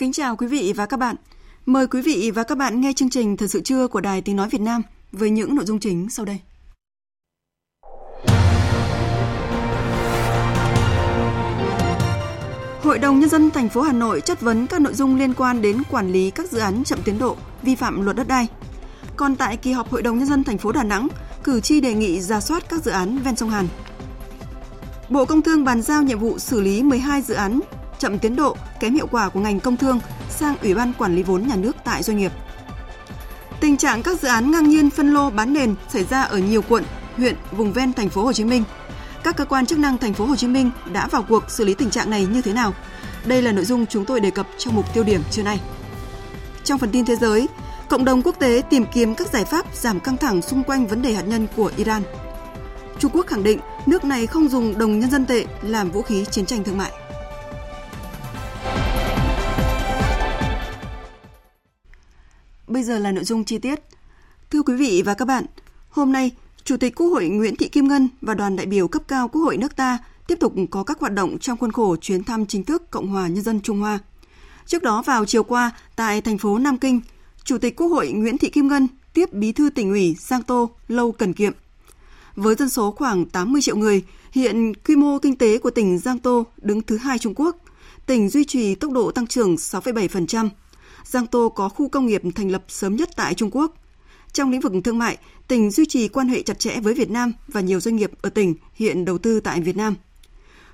Kính chào quý vị và các bạn. Mời quý vị và các bạn nghe chương trình Thật sự trưa của Đài Tiếng Nói Việt Nam với những nội dung chính sau đây. Hội đồng Nhân dân thành phố Hà Nội chất vấn các nội dung liên quan đến quản lý các dự án chậm tiến độ, vi phạm luật đất đai. Còn tại kỳ họp Hội đồng Nhân dân thành phố Đà Nẵng, cử tri đề nghị ra soát các dự án ven sông Hàn. Bộ Công Thương bàn giao nhiệm vụ xử lý 12 dự án chậm tiến độ, kém hiệu quả của ngành công thương sang Ủy ban Quản lý vốn nhà nước tại doanh nghiệp. Tình trạng các dự án ngang nhiên phân lô bán nền xảy ra ở nhiều quận, huyện, vùng ven thành phố Hồ Chí Minh. Các cơ quan chức năng thành phố Hồ Chí Minh đã vào cuộc xử lý tình trạng này như thế nào? Đây là nội dung chúng tôi đề cập trong mục tiêu điểm trưa nay. Trong phần tin thế giới, cộng đồng quốc tế tìm kiếm các giải pháp giảm căng thẳng xung quanh vấn đề hạt nhân của Iran. Trung Quốc khẳng định nước này không dùng đồng nhân dân tệ làm vũ khí chiến tranh thương mại. Bây giờ là nội dung chi tiết. Thưa quý vị và các bạn, hôm nay, Chủ tịch Quốc hội Nguyễn Thị Kim Ngân và đoàn đại biểu cấp cao Quốc hội nước ta tiếp tục có các hoạt động trong khuôn khổ chuyến thăm chính thức Cộng hòa Nhân dân Trung Hoa. Trước đó vào chiều qua, tại thành phố Nam Kinh, Chủ tịch Quốc hội Nguyễn Thị Kim Ngân tiếp Bí thư tỉnh ủy Giang Tô Lâu Cần Kiệm. Với dân số khoảng 80 triệu người, hiện quy mô kinh tế của tỉnh Giang Tô đứng thứ hai Trung Quốc. Tỉnh duy trì tốc độ tăng trưởng 6,7%, Giang Tô có khu công nghiệp thành lập sớm nhất tại Trung Quốc. Trong lĩnh vực thương mại, tỉnh duy trì quan hệ chặt chẽ với Việt Nam và nhiều doanh nghiệp ở tỉnh hiện đầu tư tại Việt Nam.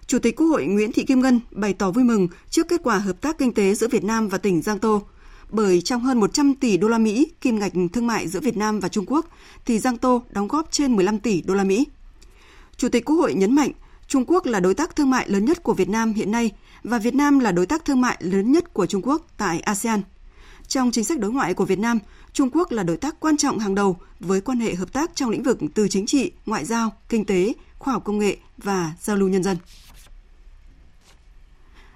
Chủ tịch Quốc hội Nguyễn Thị Kim Ngân bày tỏ vui mừng trước kết quả hợp tác kinh tế giữa Việt Nam và tỉnh Giang Tô, bởi trong hơn 100 tỷ đô la Mỹ kim ngạch thương mại giữa Việt Nam và Trung Quốc thì Giang Tô đóng góp trên 15 tỷ đô la Mỹ. Chủ tịch Quốc hội nhấn mạnh Trung Quốc là đối tác thương mại lớn nhất của Việt Nam hiện nay và Việt Nam là đối tác thương mại lớn nhất của Trung Quốc tại ASEAN. Trong chính sách đối ngoại của Việt Nam, Trung Quốc là đối tác quan trọng hàng đầu với quan hệ hợp tác trong lĩnh vực từ chính trị, ngoại giao, kinh tế, khoa học công nghệ và giao lưu nhân dân.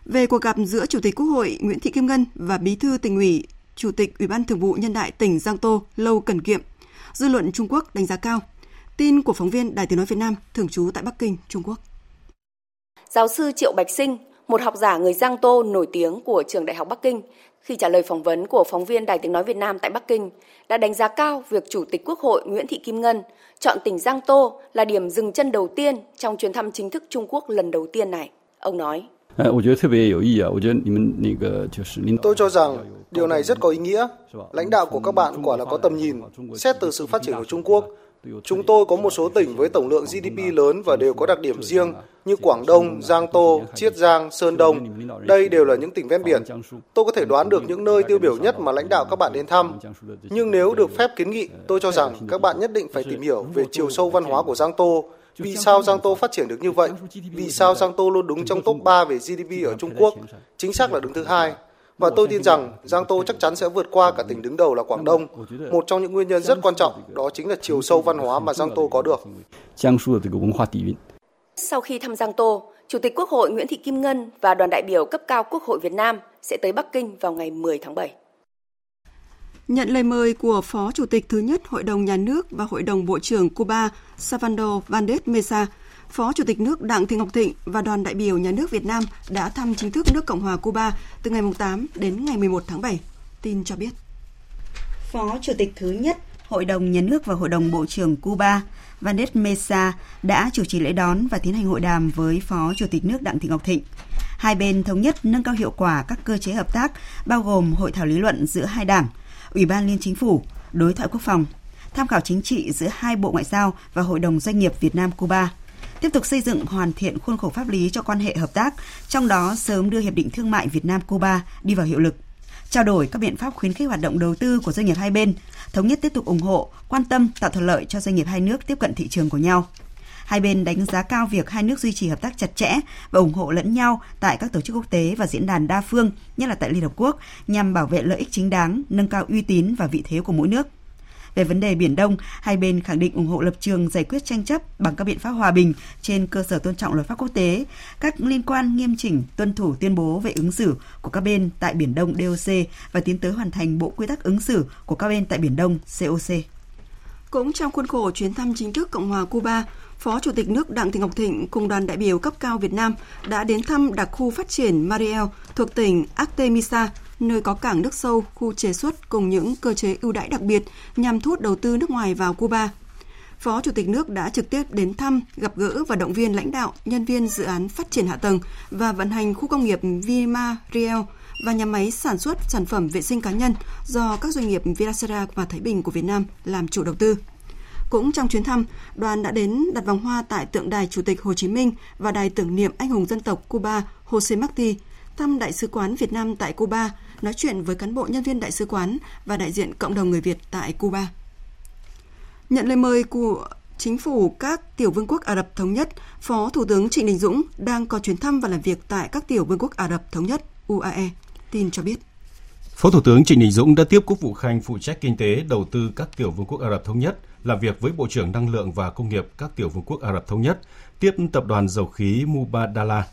Về cuộc gặp giữa Chủ tịch Quốc hội Nguyễn Thị Kim Ngân và Bí thư tỉnh ủy, Chủ tịch Ủy ban Thường vụ Nhân đại tỉnh Giang Tô Lâu Cần Kiệm, dư luận Trung Quốc đánh giá cao. Tin của phóng viên Đài Tiếng nói Việt Nam thường trú tại Bắc Kinh, Trung Quốc. Giáo sư Triệu Bạch Sinh, một học giả người Giang Tô nổi tiếng của trường Đại học Bắc Kinh, khi trả lời phỏng vấn của phóng viên Đài Tiếng Nói Việt Nam tại Bắc Kinh, đã đánh giá cao việc Chủ tịch Quốc hội Nguyễn Thị Kim Ngân chọn tỉnh Giang Tô là điểm dừng chân đầu tiên trong chuyến thăm chính thức Trung Quốc lần đầu tiên này. Ông nói. Tôi cho rằng điều này rất có ý nghĩa. Lãnh đạo của các bạn quả là có tầm nhìn, xét từ sự phát triển của Trung Quốc. Chúng tôi có một số tỉnh với tổng lượng GDP lớn và đều có đặc điểm riêng như Quảng Đông, Giang Tô, Chiết Giang, Sơn Đông. Đây đều là những tỉnh ven biển. Tôi có thể đoán được những nơi tiêu biểu nhất mà lãnh đạo các bạn đến thăm. Nhưng nếu được phép kiến nghị, tôi cho rằng các bạn nhất định phải tìm hiểu về chiều sâu văn hóa của Giang Tô, vì sao Giang Tô phát triển được như vậy? Vì sao Giang Tô luôn đứng trong top 3 về GDP ở Trung Quốc? Chính xác là đứng thứ hai. Và tôi tin rằng Giang Tô chắc chắn sẽ vượt qua cả tỉnh đứng đầu là Quảng Đông. Một trong những nguyên nhân rất quan trọng đó chính là chiều sâu văn hóa mà Giang Tô có được. Sau khi thăm Giang Tô, Chủ tịch Quốc hội Nguyễn Thị Kim Ngân và đoàn đại biểu cấp cao Quốc hội Việt Nam sẽ tới Bắc Kinh vào ngày 10 tháng 7. Nhận lời mời của Phó Chủ tịch thứ nhất Hội đồng Nhà nước và Hội đồng Bộ trưởng Cuba Salvador Vandes Mesa, Phó Chủ tịch nước Đặng Thị Ngọc Thịnh và đoàn đại biểu Nhà nước Việt Nam đã thăm chính thức nước Cộng hòa Cuba từ ngày 8 đến ngày 11 tháng 7. Tin cho biết. Phó Chủ tịch thứ nhất Hội đồng Nhà nước và Hội đồng Bộ trưởng Cuba Vanet Mesa đã chủ trì lễ đón và tiến hành hội đàm với Phó Chủ tịch nước Đặng Thị Ngọc Thịnh. Hai bên thống nhất nâng cao hiệu quả các cơ chế hợp tác, bao gồm hội thảo lý luận giữa hai đảng, Ủy ban Liên Chính phủ, đối thoại quốc phòng, tham khảo chính trị giữa hai Bộ Ngoại giao và Hội đồng Doanh nghiệp Việt Nam-Cuba, tiếp tục xây dựng hoàn thiện khuôn khổ pháp lý cho quan hệ hợp tác, trong đó sớm đưa Hiệp định Thương mại Việt Nam-Cuba đi vào hiệu lực trao đổi các biện pháp khuyến khích hoạt động đầu tư của doanh nghiệp hai bên, thống nhất tiếp tục ủng hộ, quan tâm tạo thuận lợi cho doanh nghiệp hai nước tiếp cận thị trường của nhau. Hai bên đánh giá cao việc hai nước duy trì hợp tác chặt chẽ và ủng hộ lẫn nhau tại các tổ chức quốc tế và diễn đàn đa phương, nhất là tại Liên Hợp Quốc, nhằm bảo vệ lợi ích chính đáng, nâng cao uy tín và vị thế của mỗi nước. Về vấn đề Biển Đông, hai bên khẳng định ủng hộ lập trường giải quyết tranh chấp bằng các biện pháp hòa bình trên cơ sở tôn trọng luật pháp quốc tế, các liên quan nghiêm chỉnh tuân thủ tuyên bố về ứng xử của các bên tại Biển Đông DOC và tiến tới hoàn thành bộ quy tắc ứng xử của các bên tại Biển Đông COC. Cũng trong khuôn khổ chuyến thăm chính thức Cộng hòa Cuba, Phó Chủ tịch nước Đặng Thị Ngọc Thịnh cùng đoàn đại biểu cấp cao Việt Nam đã đến thăm đặc khu phát triển Mariel thuộc tỉnh Artemisa, nơi có cảng nước sâu, khu chế xuất cùng những cơ chế ưu đãi đặc biệt nhằm thu hút đầu tư nước ngoài vào Cuba. Phó Chủ tịch nước đã trực tiếp đến thăm, gặp gỡ và động viên lãnh đạo, nhân viên dự án phát triển hạ tầng và vận hành khu công nghiệp Vima Riel và nhà máy sản xuất sản phẩm vệ sinh cá nhân do các doanh nghiệp Vilasera và Thái Bình của Việt Nam làm chủ đầu tư. Cũng trong chuyến thăm, đoàn đã đến đặt vòng hoa tại tượng đài Chủ tịch Hồ Chí Minh và đài tưởng niệm anh hùng dân tộc Cuba Jose Marti, thăm Đại sứ quán Việt Nam tại Cuba, nói chuyện với cán bộ nhân viên đại sứ quán và đại diện cộng đồng người Việt tại Cuba. Nhận lời mời của chính phủ các tiểu vương quốc Ả Rập Thống Nhất, Phó Thủ tướng Trịnh Đình Dũng đang có chuyến thăm và làm việc tại các tiểu vương quốc Ả Rập Thống Nhất UAE, tin cho biết. Phó Thủ tướng Trịnh Đình Dũng đã tiếp Quốc vụ Khanh phụ trách kinh tế, đầu tư các tiểu vương quốc Ả Rập Thống Nhất, làm việc với Bộ trưởng Năng lượng và Công nghiệp các tiểu vương quốc Ả Rập Thống Nhất, tiếp tập đoàn dầu khí Mubadala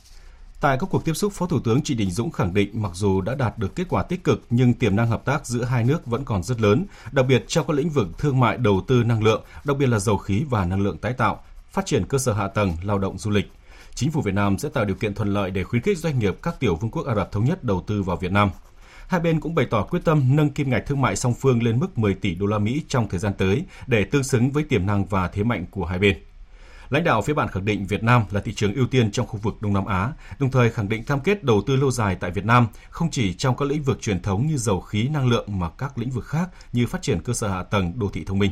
Tại các cuộc tiếp xúc, Phó Thủ tướng Trịnh Đình Dũng khẳng định mặc dù đã đạt được kết quả tích cực nhưng tiềm năng hợp tác giữa hai nước vẫn còn rất lớn, đặc biệt trong các lĩnh vực thương mại, đầu tư năng lượng, đặc biệt là dầu khí và năng lượng tái tạo, phát triển cơ sở hạ tầng, lao động du lịch. Chính phủ Việt Nam sẽ tạo điều kiện thuận lợi để khuyến khích doanh nghiệp các tiểu vương quốc Ả Rập thống nhất đầu tư vào Việt Nam. Hai bên cũng bày tỏ quyết tâm nâng kim ngạch thương mại song phương lên mức 10 tỷ đô la Mỹ trong thời gian tới để tương xứng với tiềm năng và thế mạnh của hai bên. Lãnh đạo phía bạn khẳng định Việt Nam là thị trường ưu tiên trong khu vực Đông Nam Á, đồng thời khẳng định cam kết đầu tư lâu dài tại Việt Nam, không chỉ trong các lĩnh vực truyền thống như dầu khí, năng lượng mà các lĩnh vực khác như phát triển cơ sở hạ tầng, đô thị thông minh.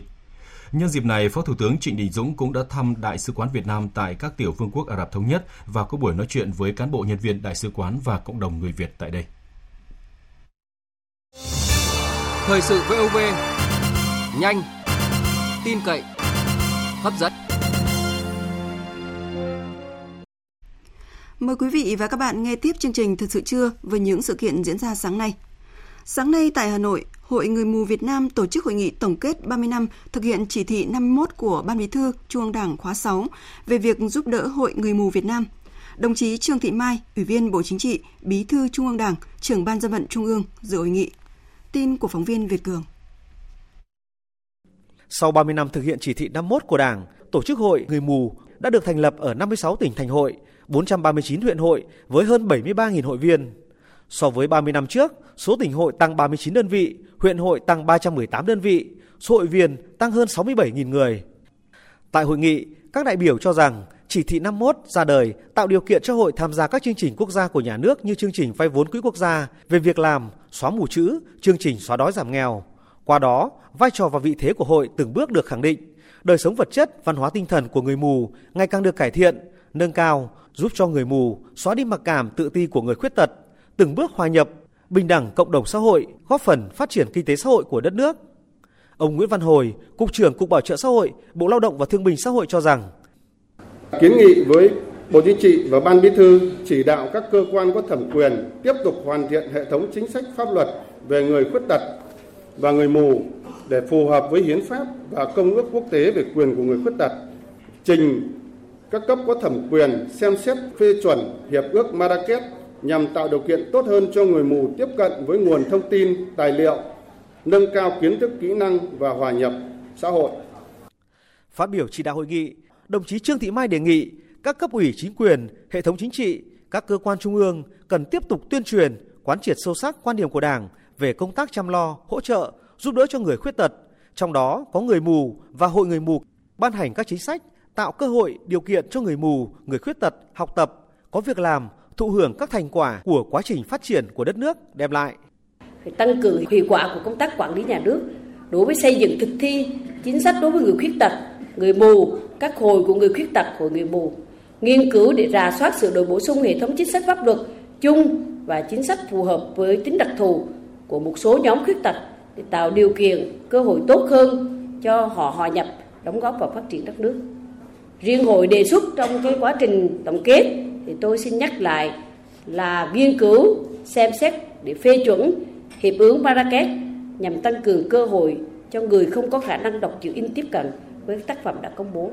Nhân dịp này, Phó Thủ tướng Trịnh Đình Dũng cũng đã thăm Đại sứ quán Việt Nam tại các tiểu vương quốc Ả Rập Thống Nhất và có buổi nói chuyện với cán bộ nhân viên Đại sứ quán và cộng đồng người Việt tại đây. Thời sự VOV, nhanh, tin cậy, hấp dẫn. Mời quý vị và các bạn nghe tiếp chương trình Thật sự trưa với những sự kiện diễn ra sáng nay. Sáng nay tại Hà Nội, Hội Người mù Việt Nam tổ chức hội nghị tổng kết 30 năm thực hiện chỉ thị 51 của Ban Bí thư Trung ương Đảng khóa 6 về việc giúp đỡ Hội Người mù Việt Nam. Đồng chí Trương Thị Mai, Ủy viên Bộ Chính trị, Bí thư Trung ương Đảng, trưởng Ban dân vận Trung ương dự hội nghị. Tin của phóng viên Việt Cường. Sau 30 năm thực hiện chỉ thị 51 của Đảng, tổ chức Hội Người mù đã được thành lập ở 56 tỉnh thành hội, 439 huyện hội với hơn 73.000 hội viên. So với 30 năm trước, số tỉnh hội tăng 39 đơn vị, huyện hội tăng 318 đơn vị, số hội viên tăng hơn 67.000 người. Tại hội nghị, các đại biểu cho rằng chỉ thị 51 ra đời tạo điều kiện cho hội tham gia các chương trình quốc gia của nhà nước như chương trình vay vốn quỹ quốc gia về việc làm, xóa mù chữ, chương trình xóa đói giảm nghèo. Qua đó, vai trò và vị thế của hội từng bước được khẳng định, đời sống vật chất, văn hóa tinh thần của người mù ngày càng được cải thiện, nâng cao, giúp cho người mù xóa đi mặc cảm tự ti của người khuyết tật, từng bước hòa nhập, bình đẳng cộng đồng xã hội, góp phần phát triển kinh tế xã hội của đất nước. Ông Nguyễn Văn Hồi, Cục trưởng Cục Bảo trợ xã hội, Bộ Lao động và Thương binh Xã hội cho rằng Kiến nghị với Bộ Chính trị và Ban Bí thư chỉ đạo các cơ quan có thẩm quyền tiếp tục hoàn thiện hệ thống chính sách pháp luật về người khuyết tật và người mù để phù hợp với hiến pháp và công ước quốc tế về quyền của người khuyết tật, trình các cấp có thẩm quyền xem xét phê chuẩn hiệp ước Marrakech nhằm tạo điều kiện tốt hơn cho người mù tiếp cận với nguồn thông tin, tài liệu, nâng cao kiến thức kỹ năng và hòa nhập xã hội. Phát biểu chỉ đạo hội nghị, đồng chí Trương Thị Mai đề nghị các cấp ủy chính quyền, hệ thống chính trị, các cơ quan trung ương cần tiếp tục tuyên truyền, quán triệt sâu sắc quan điểm của Đảng về công tác chăm lo, hỗ trợ, giúp đỡ cho người khuyết tật, trong đó có người mù và hội người mù ban hành các chính sách tạo cơ hội, điều kiện cho người mù, người khuyết tật học tập, có việc làm, thụ hưởng các thành quả của quá trình phát triển của đất nước đem lại. Phải tăng cường hiệu quả của công tác quản lý nhà nước đối với xây dựng thực thi chính sách đối với người khuyết tật, người mù, các hội của người khuyết tật, của người mù nghiên cứu để rà soát sửa đổi bổ sung hệ thống chính sách pháp luật chung và chính sách phù hợp với tính đặc thù của một số nhóm khuyết tật để tạo điều kiện cơ hội tốt hơn cho họ hòa nhập đóng góp vào phát triển đất nước riêng hội đề xuất trong cái quá trình tổng kết thì tôi xin nhắc lại là nghiên cứu xem xét để phê chuẩn hiệp ước Marrakech nhằm tăng cường cơ hội cho người không có khả năng đọc chữ in tiếp cận với tác phẩm đã công bố.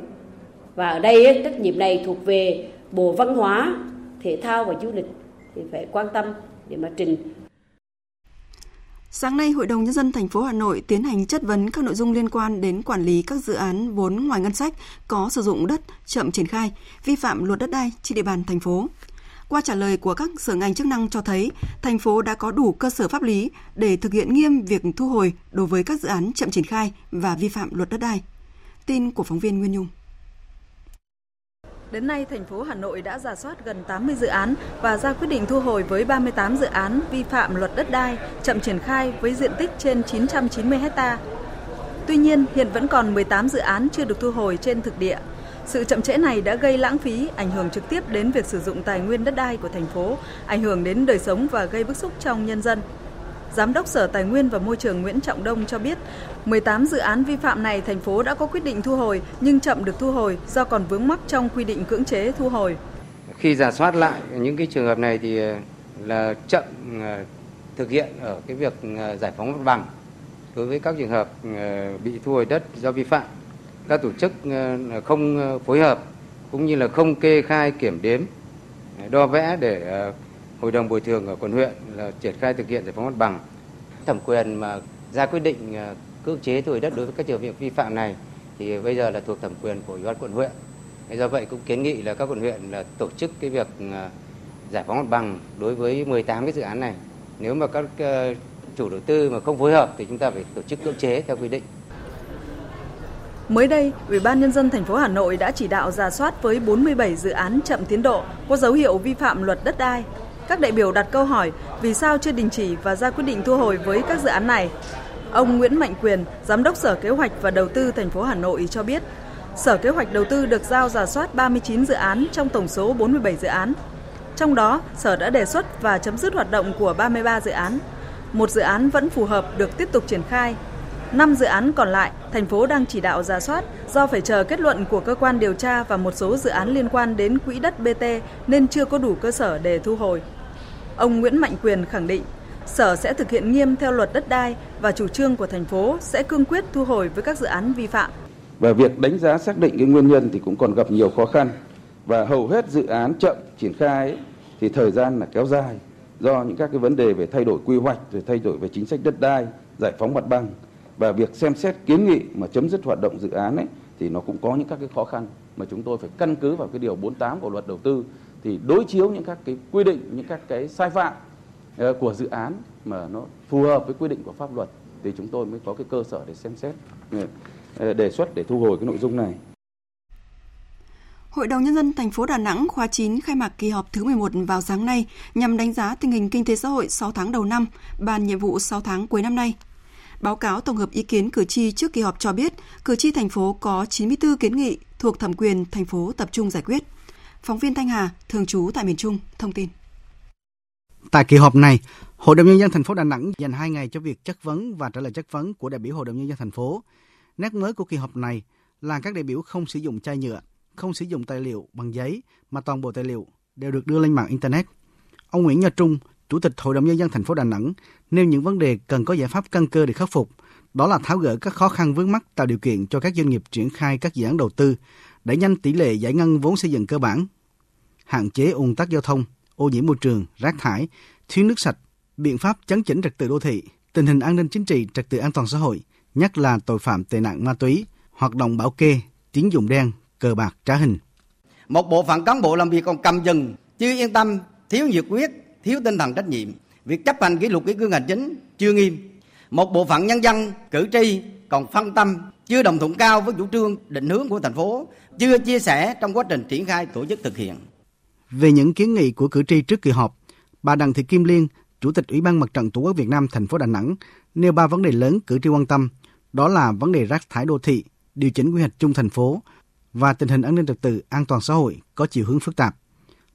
Và ở đây trách nhiệm này thuộc về Bộ Văn hóa, Thể thao và Du lịch thì phải quan tâm để mà trình Sáng nay, Hội đồng Nhân dân thành phố Hà Nội tiến hành chất vấn các nội dung liên quan đến quản lý các dự án vốn ngoài ngân sách có sử dụng đất chậm triển khai, vi phạm luật đất đai trên địa bàn thành phố. Qua trả lời của các sở ngành chức năng cho thấy, thành phố đã có đủ cơ sở pháp lý để thực hiện nghiêm việc thu hồi đối với các dự án chậm triển khai và vi phạm luật đất đai. Tin của phóng viên Nguyên Nhung. Đến nay, thành phố Hà Nội đã giả soát gần 80 dự án và ra quyết định thu hồi với 38 dự án vi phạm luật đất đai, chậm triển khai với diện tích trên 990 ha. Tuy nhiên, hiện vẫn còn 18 dự án chưa được thu hồi trên thực địa. Sự chậm trễ này đã gây lãng phí, ảnh hưởng trực tiếp đến việc sử dụng tài nguyên đất đai của thành phố, ảnh hưởng đến đời sống và gây bức xúc trong nhân dân. Giám đốc Sở Tài nguyên và Môi trường Nguyễn Trọng Đông cho biết, 18 dự án vi phạm này thành phố đã có quyết định thu hồi nhưng chậm được thu hồi do còn vướng mắc trong quy định cưỡng chế thu hồi. Khi giả soát lại những cái trường hợp này thì ờ, là chậm ờ, thực hiện ở cái việc ờ, giải phóng mặt bằng đối với các trường hợp bị thu hồi đất do vi phạm. Các tổ chức không phối hợp cũng như là không kê khai kiểm đếm đo vẽ để hội đồng bồi thường ở quận huyện là triển khai thực hiện giải phóng mặt bằng. Thẩm quyền mà ra quyết định à, cưỡng chế thu hồi đất đối với các trường hợp vi phạm này thì bây giờ là thuộc thẩm quyền của ủy ban quận huyện. Do vậy cũng kiến nghị là các quận huyện là tổ chức cái việc à, giải phóng mặt bằng đối với 18 cái dự án này. Nếu mà các à, chủ đầu tư mà không phối hợp thì chúng ta phải tổ chức cưỡng chế theo quy định. Mới đây, Ủy ban nhân dân thành phố Hà Nội đã chỉ đạo ra soát với 47 dự án chậm tiến độ có dấu hiệu vi phạm luật đất đai các đại biểu đặt câu hỏi vì sao chưa đình chỉ và ra quyết định thu hồi với các dự án này. Ông Nguyễn Mạnh Quyền, Giám đốc Sở Kế hoạch và Đầu tư thành phố Hà Nội cho biết, Sở Kế hoạch Đầu tư được giao giả soát 39 dự án trong tổng số 47 dự án. Trong đó, Sở đã đề xuất và chấm dứt hoạt động của 33 dự án. Một dự án vẫn phù hợp được tiếp tục triển khai. Năm dự án còn lại, thành phố đang chỉ đạo giả soát do phải chờ kết luận của cơ quan điều tra và một số dự án liên quan đến quỹ đất BT nên chưa có đủ cơ sở để thu hồi. Ông Nguyễn Mạnh Quyền khẳng định, Sở sẽ thực hiện nghiêm theo luật đất đai và chủ trương của thành phố sẽ cương quyết thu hồi với các dự án vi phạm. Và việc đánh giá xác định cái nguyên nhân thì cũng còn gặp nhiều khó khăn và hầu hết dự án chậm triển khai ấy, thì thời gian là kéo dài do những các cái vấn đề về thay đổi quy hoạch rồi thay đổi về chính sách đất đai, giải phóng mặt bằng và việc xem xét kiến nghị mà chấm dứt hoạt động dự án ấy thì nó cũng có những các cái khó khăn mà chúng tôi phải căn cứ vào cái điều 48 của luật đầu tư thì đối chiếu những các cái quy định những các cái sai phạm ờ, của dự án mà nó phù hợp với quy định của pháp luật thì chúng tôi mới có cái cơ sở để xem xét ờ, ờ, đề xuất để thu hồi cái nội dung này. Hội đồng Nhân dân thành phố Đà Nẵng khóa 9 khai mạc kỳ họp thứ 11 vào sáng nay nhằm đánh giá tình hình kinh tế xã hội 6 tháng đầu năm, bàn nhiệm vụ 6 tháng cuối năm nay. Báo cáo tổng hợp ý kiến cử tri trước kỳ họp cho biết, cử tri thành phố có 94 kiến nghị thuộc thẩm quyền thành phố tập trung giải quyết. Phóng viên Thanh Hà, thường trú tại miền Trung, thông tin. Tại kỳ họp này, Hội đồng nhân dân thành phố Đà Nẵng dành 2 ngày cho việc chất vấn và trả lời chất vấn của đại biểu Hội đồng nhân dân thành phố. Nét mới của kỳ họp này là các đại biểu không sử dụng chai nhựa, không sử dụng tài liệu bằng giấy mà toàn bộ tài liệu đều được đưa lên mạng internet. Ông Nguyễn Nhật Trung, Chủ tịch Hội đồng nhân dân thành phố Đà Nẵng nêu những vấn đề cần có giải pháp căn cơ để khắc phục, đó là tháo gỡ các khó khăn vướng mắt tạo điều kiện cho các doanh nghiệp triển khai các dự án đầu tư, đẩy nhanh tỷ lệ giải ngân vốn xây dựng cơ bản, hạn chế ùn tắc giao thông, ô nhiễm môi trường, rác thải, thiếu nước sạch, biện pháp chấn chỉnh trật tự đô thị, tình hình an ninh chính trị, trật tự an toàn xã hội, nhất là tội phạm tệ nạn ma túy, hoạt động bảo kê, tín dụng đen, cờ bạc trá hình. Một bộ phận cán bộ làm việc còn cầm dừng, chưa yên tâm, thiếu nhiệt quyết, thiếu tinh thần trách nhiệm. Việc chấp hành kỷ luật kỷ cương hành chính chưa nghiêm. Một bộ phận nhân dân, cử tri còn phân tâm, chưa đồng thuận cao với chủ trương định hướng của thành phố, chưa chia sẻ trong quá trình triển khai tổ chức thực hiện. Về những kiến nghị của cử tri trước kỳ họp, bà Đặng Thị Kim Liên, Chủ tịch Ủy ban Mặt trận Tổ quốc Việt Nam thành phố Đà Nẵng nêu ba vấn đề lớn cử tri quan tâm, đó là vấn đề rác thải đô thị, điều chỉnh quy hoạch chung thành phố, và tình hình an ninh trật tự, an toàn xã hội có chiều hướng phức tạp.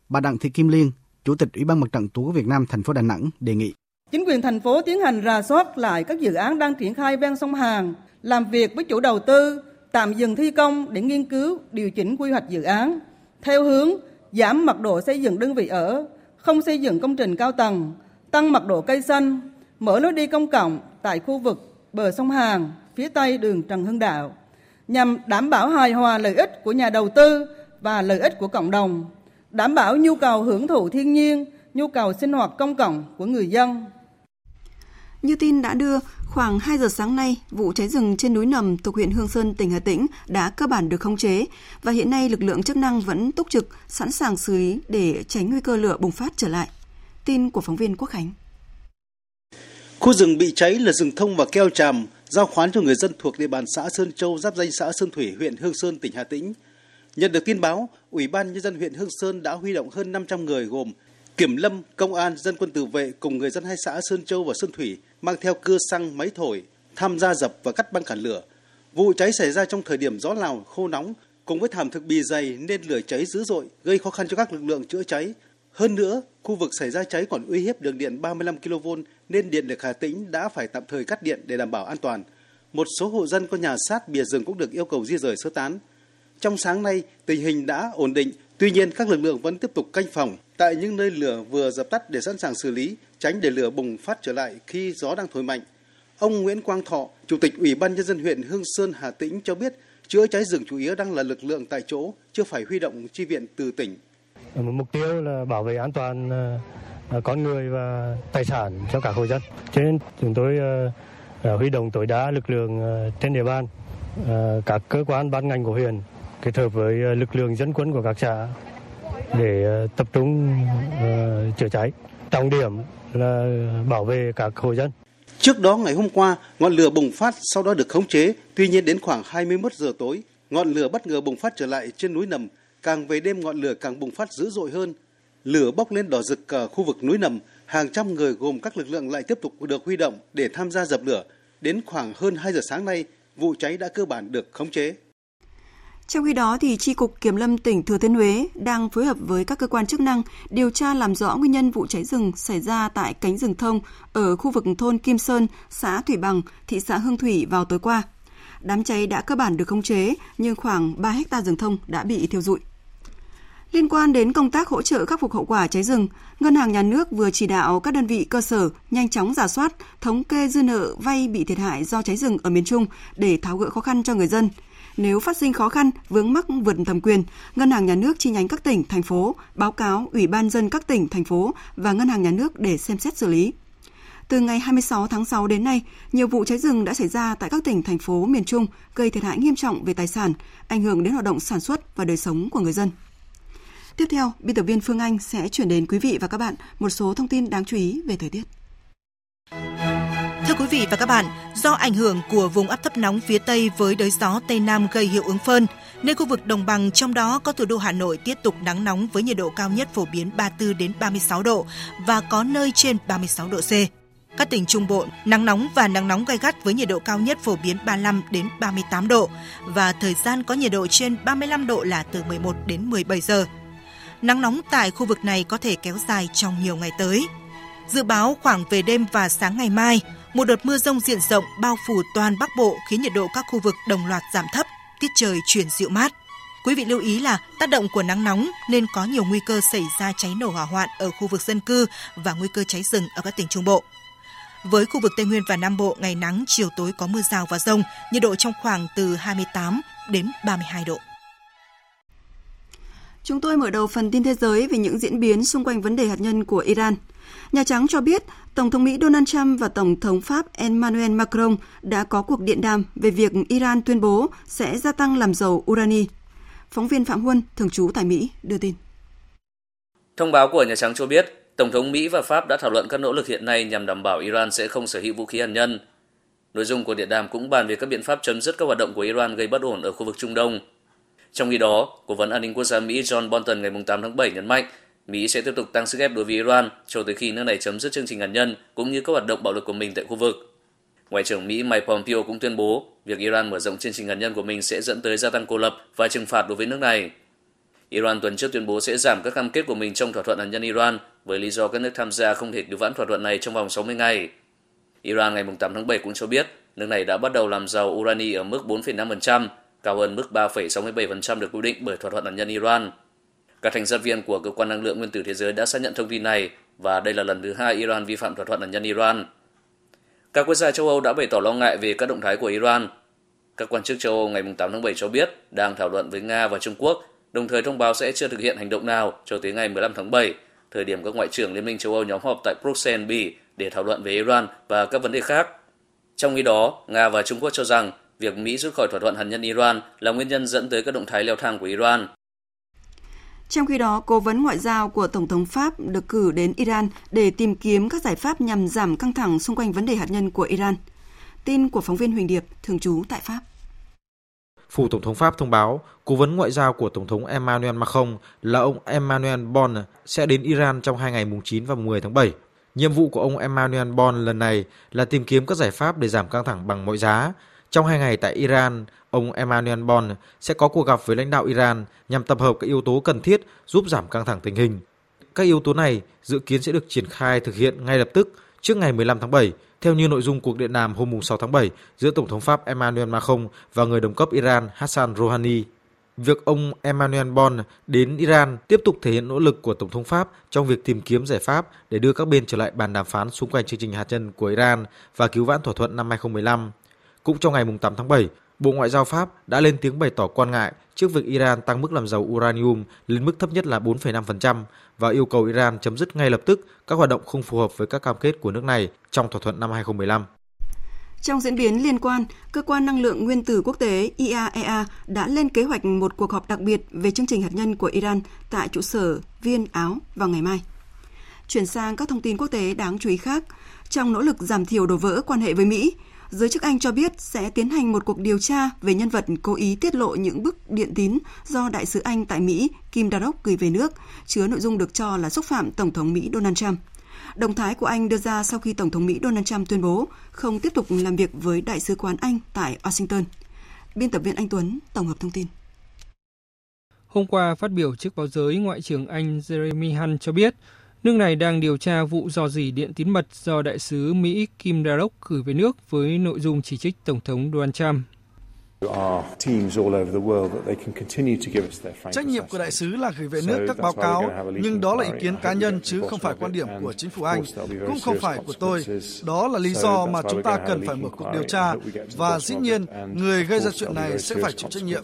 Bà Đặng Thị Kim Liên, Chủ tịch Ủy ban Mặt trận Tổ quốc Việt Nam thành phố Đà Nẵng đề nghị. Chính quyền thành phố tiến hành rà soát lại các dự án đang triển khai ven sông Hàn, làm việc với chủ đầu tư, tạm dừng thi công để nghiên cứu, điều chỉnh quy hoạch dự án. Theo hướng giảm mật độ xây dựng đơn vị ở, không xây dựng công trình cao tầng, tăng mật độ cây xanh, mở lối đi công cộng tại khu vực bờ sông Hàn, phía tây đường Trần Hưng Đạo, nhằm đảm bảo hài hòa lợi ích của nhà đầu tư và lợi ích của cộng đồng, đảm bảo nhu cầu hưởng thụ thiên nhiên, nhu cầu sinh hoạt công cộng của người dân. Như tin đã đưa, khoảng 2 giờ sáng nay, vụ cháy rừng trên núi Nầm thuộc huyện Hương Sơn, tỉnh Hà Tĩnh đã cơ bản được khống chế và hiện nay lực lượng chức năng vẫn túc trực, sẵn sàng xử lý để tránh nguy cơ lửa bùng phát trở lại. Tin của phóng viên Quốc Khánh. Khu rừng bị cháy là rừng thông và keo tràm, giao khoán cho người dân thuộc địa bàn xã Sơn Châu, giáp danh xã Sơn Thủy, huyện Hương Sơn, tỉnh Hà Tĩnh. Nhận được tin báo, Ủy ban Nhân dân huyện Hương Sơn đã huy động hơn 500 người gồm kiểm lâm, công an, dân quân tự vệ cùng người dân hai xã Sơn Châu và Sơn Thủy mang theo cưa xăng, máy thổi, tham gia dập và cắt băng cản lửa. Vụ cháy xảy ra trong thời điểm gió Lào khô nóng cùng với thảm thực bì dày nên lửa cháy dữ dội, gây khó khăn cho các lực lượng chữa cháy. Hơn nữa, khu vực xảy ra cháy còn uy hiếp đường điện 35 kV nên điện lực Hà Tĩnh đã phải tạm thời cắt điện để đảm bảo an toàn. Một số hộ dân có nhà sát bìa rừng cũng được yêu cầu di rời sơ tán. Trong sáng nay, tình hình đã ổn định, tuy nhiên các lực lượng vẫn tiếp tục canh phòng tại những nơi lửa vừa dập tắt để sẵn sàng xử lý, tránh để lửa bùng phát trở lại khi gió đang thổi mạnh. Ông Nguyễn Quang Thọ, Chủ tịch Ủy ban Nhân dân huyện Hương Sơn, Hà Tĩnh cho biết chữa cháy rừng chủ yếu đang là lực lượng tại chỗ, chưa phải huy động chi viện từ tỉnh. Mục tiêu là bảo vệ an toàn ờ, ờ, con người và tài sản cho cả hộ dân. Cho nên chúng tôi ờ, huy động tối đa lực lượng trên địa bàn, các cơ quan ban ngành của huyện kết hợp với ờ, lực lượng dân quân của các xã để ờ, tập trung ờ, chữa cháy. Trọng điểm là bảo vệ các hộ dân. Trước đó ngày hôm qua, ngọn lửa bùng phát sau đó được khống chế, tuy nhiên đến khoảng 21 giờ tối, ngọn lửa bất ngờ bùng phát trở lại trên núi Nầm, càng về đêm ngọn lửa càng bùng phát dữ dội hơn. Lửa bốc lên đỏ rực cả khu vực núi Nầm, hàng trăm người gồm các lực lượng lại tiếp tục được huy động để tham gia dập lửa. Đến khoảng hơn 2 giờ sáng nay, vụ cháy đã cơ bản được khống chế. Trong khi đó, thì Tri Cục Kiểm lâm tỉnh Thừa Thiên Huế đang phối hợp với các cơ quan chức năng điều tra làm rõ nguyên nhân vụ cháy rừng xảy ra tại cánh rừng thông ở khu vực thôn Kim Sơn, xã Thủy Bằng, thị xã Hương Thủy vào tối qua. Đám cháy đã cơ bản được khống chế, nhưng khoảng 3 hecta rừng thông đã bị thiêu rụi. Liên quan đến công tác hỗ trợ khắc phục hậu quả cháy rừng, Ngân hàng Nhà nước vừa chỉ đạo các đơn vị cơ sở nhanh chóng giả soát, thống kê dư nợ vay bị thiệt hại do cháy rừng ở miền Trung để tháo gỡ khó khăn cho người dân – nếu phát sinh khó khăn, vướng mắc vượt thẩm quyền, Ngân hàng Nhà nước chi nhánh các tỉnh, thành phố báo cáo Ủy ban dân các tỉnh, thành phố và Ngân hàng Nhà nước để xem xét xử lý. Từ ngày 26 tháng 6 đến nay, nhiều vụ cháy rừng đã xảy ra tại các tỉnh, thành phố miền Trung, gây thiệt hại nghiêm trọng về tài sản, ảnh hưởng đến hoạt động sản xuất và đời sống của người dân. Tiếp theo, biên tập viên Phương Anh sẽ chuyển đến quý vị và các bạn một số thông tin đáng chú ý về thời tiết. Thưa quý vị và các bạn, do ảnh hưởng của vùng áp thấp nóng phía Tây với đới gió Tây Nam gây hiệu ứng phơn, nên khu vực đồng bằng trong đó có thủ đô Hà Nội tiếp tục nắng nóng với nhiệt độ cao nhất phổ biến 34 đến 36 độ và có nơi trên 36 độ C. Các tỉnh Trung Bộ nắng nóng và nắng nóng gai gắt với nhiệt độ cao nhất phổ biến 35 đến 38 độ và thời gian có nhiệt độ trên 35 độ là từ 11 đến 17 giờ. Nắng nóng tại khu vực này có thể kéo dài trong nhiều ngày tới. Dự báo khoảng về đêm và sáng ngày mai, một đợt mưa rông diện rộng bao phủ toàn Bắc Bộ khiến nhiệt độ các khu vực đồng loạt giảm thấp, tiết trời chuyển dịu mát. Quý vị lưu ý là tác động của nắng nóng nên có nhiều nguy cơ xảy ra cháy nổ hỏa hoạn ở khu vực dân cư và nguy cơ cháy rừng ở các tỉnh Trung Bộ. Với khu vực Tây Nguyên và Nam Bộ, ngày nắng, chiều tối có mưa rào và rông, nhiệt độ trong khoảng từ 28 đến 32 độ. Chúng tôi mở đầu phần tin thế giới về những diễn biến xung quanh vấn đề hạt nhân của Iran. Nhà Trắng cho biết Tổng thống Mỹ Donald Trump và Tổng thống Pháp Emmanuel Macron đã có cuộc điện đàm về việc Iran tuyên bố sẽ gia tăng làm dầu urani. Phóng viên Phạm Huân, thường trú tại Mỹ, đưa tin. Thông báo của Nhà Trắng cho biết, Tổng thống Mỹ và Pháp đã thảo luận các nỗ lực hiện nay nhằm đảm bảo Iran sẽ không sở hữu vũ khí hạt nhân. Nội dung của điện đàm cũng bàn về các biện pháp chấm dứt các hoạt động của Iran gây bất ổn ở khu vực Trung Đông. Trong khi đó, Cố vấn an ninh quốc gia Mỹ John Bolton ngày 8 tháng 7 nhấn mạnh Mỹ sẽ tiếp tục tăng sức ép đối với Iran cho tới khi nước này chấm dứt chương trình hạt nhân cũng như các hoạt động bạo lực của mình tại khu vực. Ngoại trưởng Mỹ Mike Pompeo cũng tuyên bố việc Iran mở rộng chương trình hạt nhân của mình sẽ dẫn tới gia tăng cô lập và trừng phạt đối với nước này. Iran tuần trước tuyên bố sẽ giảm các cam kết của mình trong thỏa thuận hạt nhân Iran với lý do các nước tham gia không thể cứu vãn thỏa thuận này trong vòng 60 ngày. Iran ngày 8 tháng 7 cũng cho biết nước này đã bắt đầu làm giàu urani ở mức 4,5%, cao hơn mức 3,67% được quy định bởi thỏa thuận hạt nhân Iran. Các thành sát viên của Cơ quan Năng lượng Nguyên tử Thế giới đã xác nhận thông tin này và đây là lần thứ hai Iran vi phạm thỏa thuận hạt nhân Iran. Các quốc gia châu Âu đã bày tỏ lo ngại về các động thái của Iran. Các quan chức châu Âu ngày 8 tháng 7 cho biết đang thảo luận với Nga và Trung Quốc, đồng thời thông báo sẽ chưa thực hiện hành động nào cho tới ngày 15 tháng 7, thời điểm các ngoại trưởng Liên minh châu Âu nhóm họp tại Bruxelles, Bỉ để thảo luận về Iran và các vấn đề khác. Trong khi đó, Nga và Trung Quốc cho rằng việc Mỹ rút khỏi thỏa thuận hạt nhân Iran là nguyên nhân dẫn tới các động thái leo thang của Iran. Trong khi đó, cố vấn ngoại giao của Tổng thống Pháp được cử đến Iran để tìm kiếm các giải pháp nhằm giảm căng thẳng xung quanh vấn đề hạt nhân của Iran. Tin của phóng viên Huỳnh Điệp, thường trú tại Pháp. Phủ Tổng thống Pháp thông báo, cố vấn ngoại giao của Tổng thống Emmanuel Macron là ông Emmanuel Bon sẽ đến Iran trong hai ngày mùng 9 và mùng 10 tháng 7. Nhiệm vụ của ông Emmanuel Bon lần này là tìm kiếm các giải pháp để giảm căng thẳng bằng mọi giá. Trong hai ngày tại Iran, ông Emmanuel Bon sẽ có cuộc gặp với lãnh đạo Iran nhằm tập hợp các yếu tố cần thiết giúp giảm căng thẳng tình hình. Các yếu tố này dự kiến sẽ được triển khai thực hiện ngay lập tức trước ngày 15 tháng 7, theo như nội dung cuộc điện đàm hôm 6 tháng 7 giữa Tổng thống Pháp Emmanuel Macron và người đồng cấp Iran Hassan Rouhani. Việc ông Emmanuel Bon đến Iran tiếp tục thể hiện nỗ lực của Tổng thống Pháp trong việc tìm kiếm giải pháp để đưa các bên trở lại bàn đàm phán xung quanh chương trình hạt nhân của Iran và cứu vãn thỏa thuận năm 2015. Cũng trong ngày 8 tháng 7, Bộ Ngoại giao Pháp đã lên tiếng bày tỏ quan ngại trước việc Iran tăng mức làm giàu uranium lên mức thấp nhất là 4,5% và yêu cầu Iran chấm dứt ngay lập tức các hoạt động không phù hợp với các cam kết của nước này trong thỏa thuận năm 2015. Trong diễn biến liên quan, Cơ quan Năng lượng Nguyên tử Quốc tế IAEA đã lên kế hoạch một cuộc họp đặc biệt về chương trình hạt nhân của Iran tại trụ sở Viên, Áo vào ngày mai. Chuyển sang các thông tin quốc tế đáng chú ý khác, trong nỗ lực giảm thiểu đổ vỡ quan hệ với Mỹ, giới chức Anh cho biết sẽ tiến hành một cuộc điều tra về nhân vật cố ý tiết lộ những bức điện tín do đại sứ Anh tại Mỹ Kim Darroch gửi về nước, chứa nội dung được cho là xúc phạm Tổng thống Mỹ Donald Trump. Động thái của Anh đưa ra sau khi Tổng thống Mỹ Donald Trump tuyên bố không tiếp tục làm việc với Đại sứ quán Anh tại Washington. Biên tập viên Anh Tuấn tổng hợp thông tin. Hôm qua phát biểu trước báo giới, Ngoại trưởng Anh Jeremy Hunt cho biết nước này đang điều tra vụ dò dỉ điện tín mật do đại sứ Mỹ Kim Darroch gửi về nước với nội dung chỉ trích Tổng thống Donald Trump. Trách nhiệm của đại sứ là gửi về nước các báo cáo, nhưng đó là ý kiến cá nhân chứ không phải quan điểm của chính phủ Anh, cũng không phải của tôi. Đó là lý do mà chúng ta cần phải mở cuộc điều tra và dĩ nhiên người gây ra chuyện này sẽ phải chịu trách nhiệm.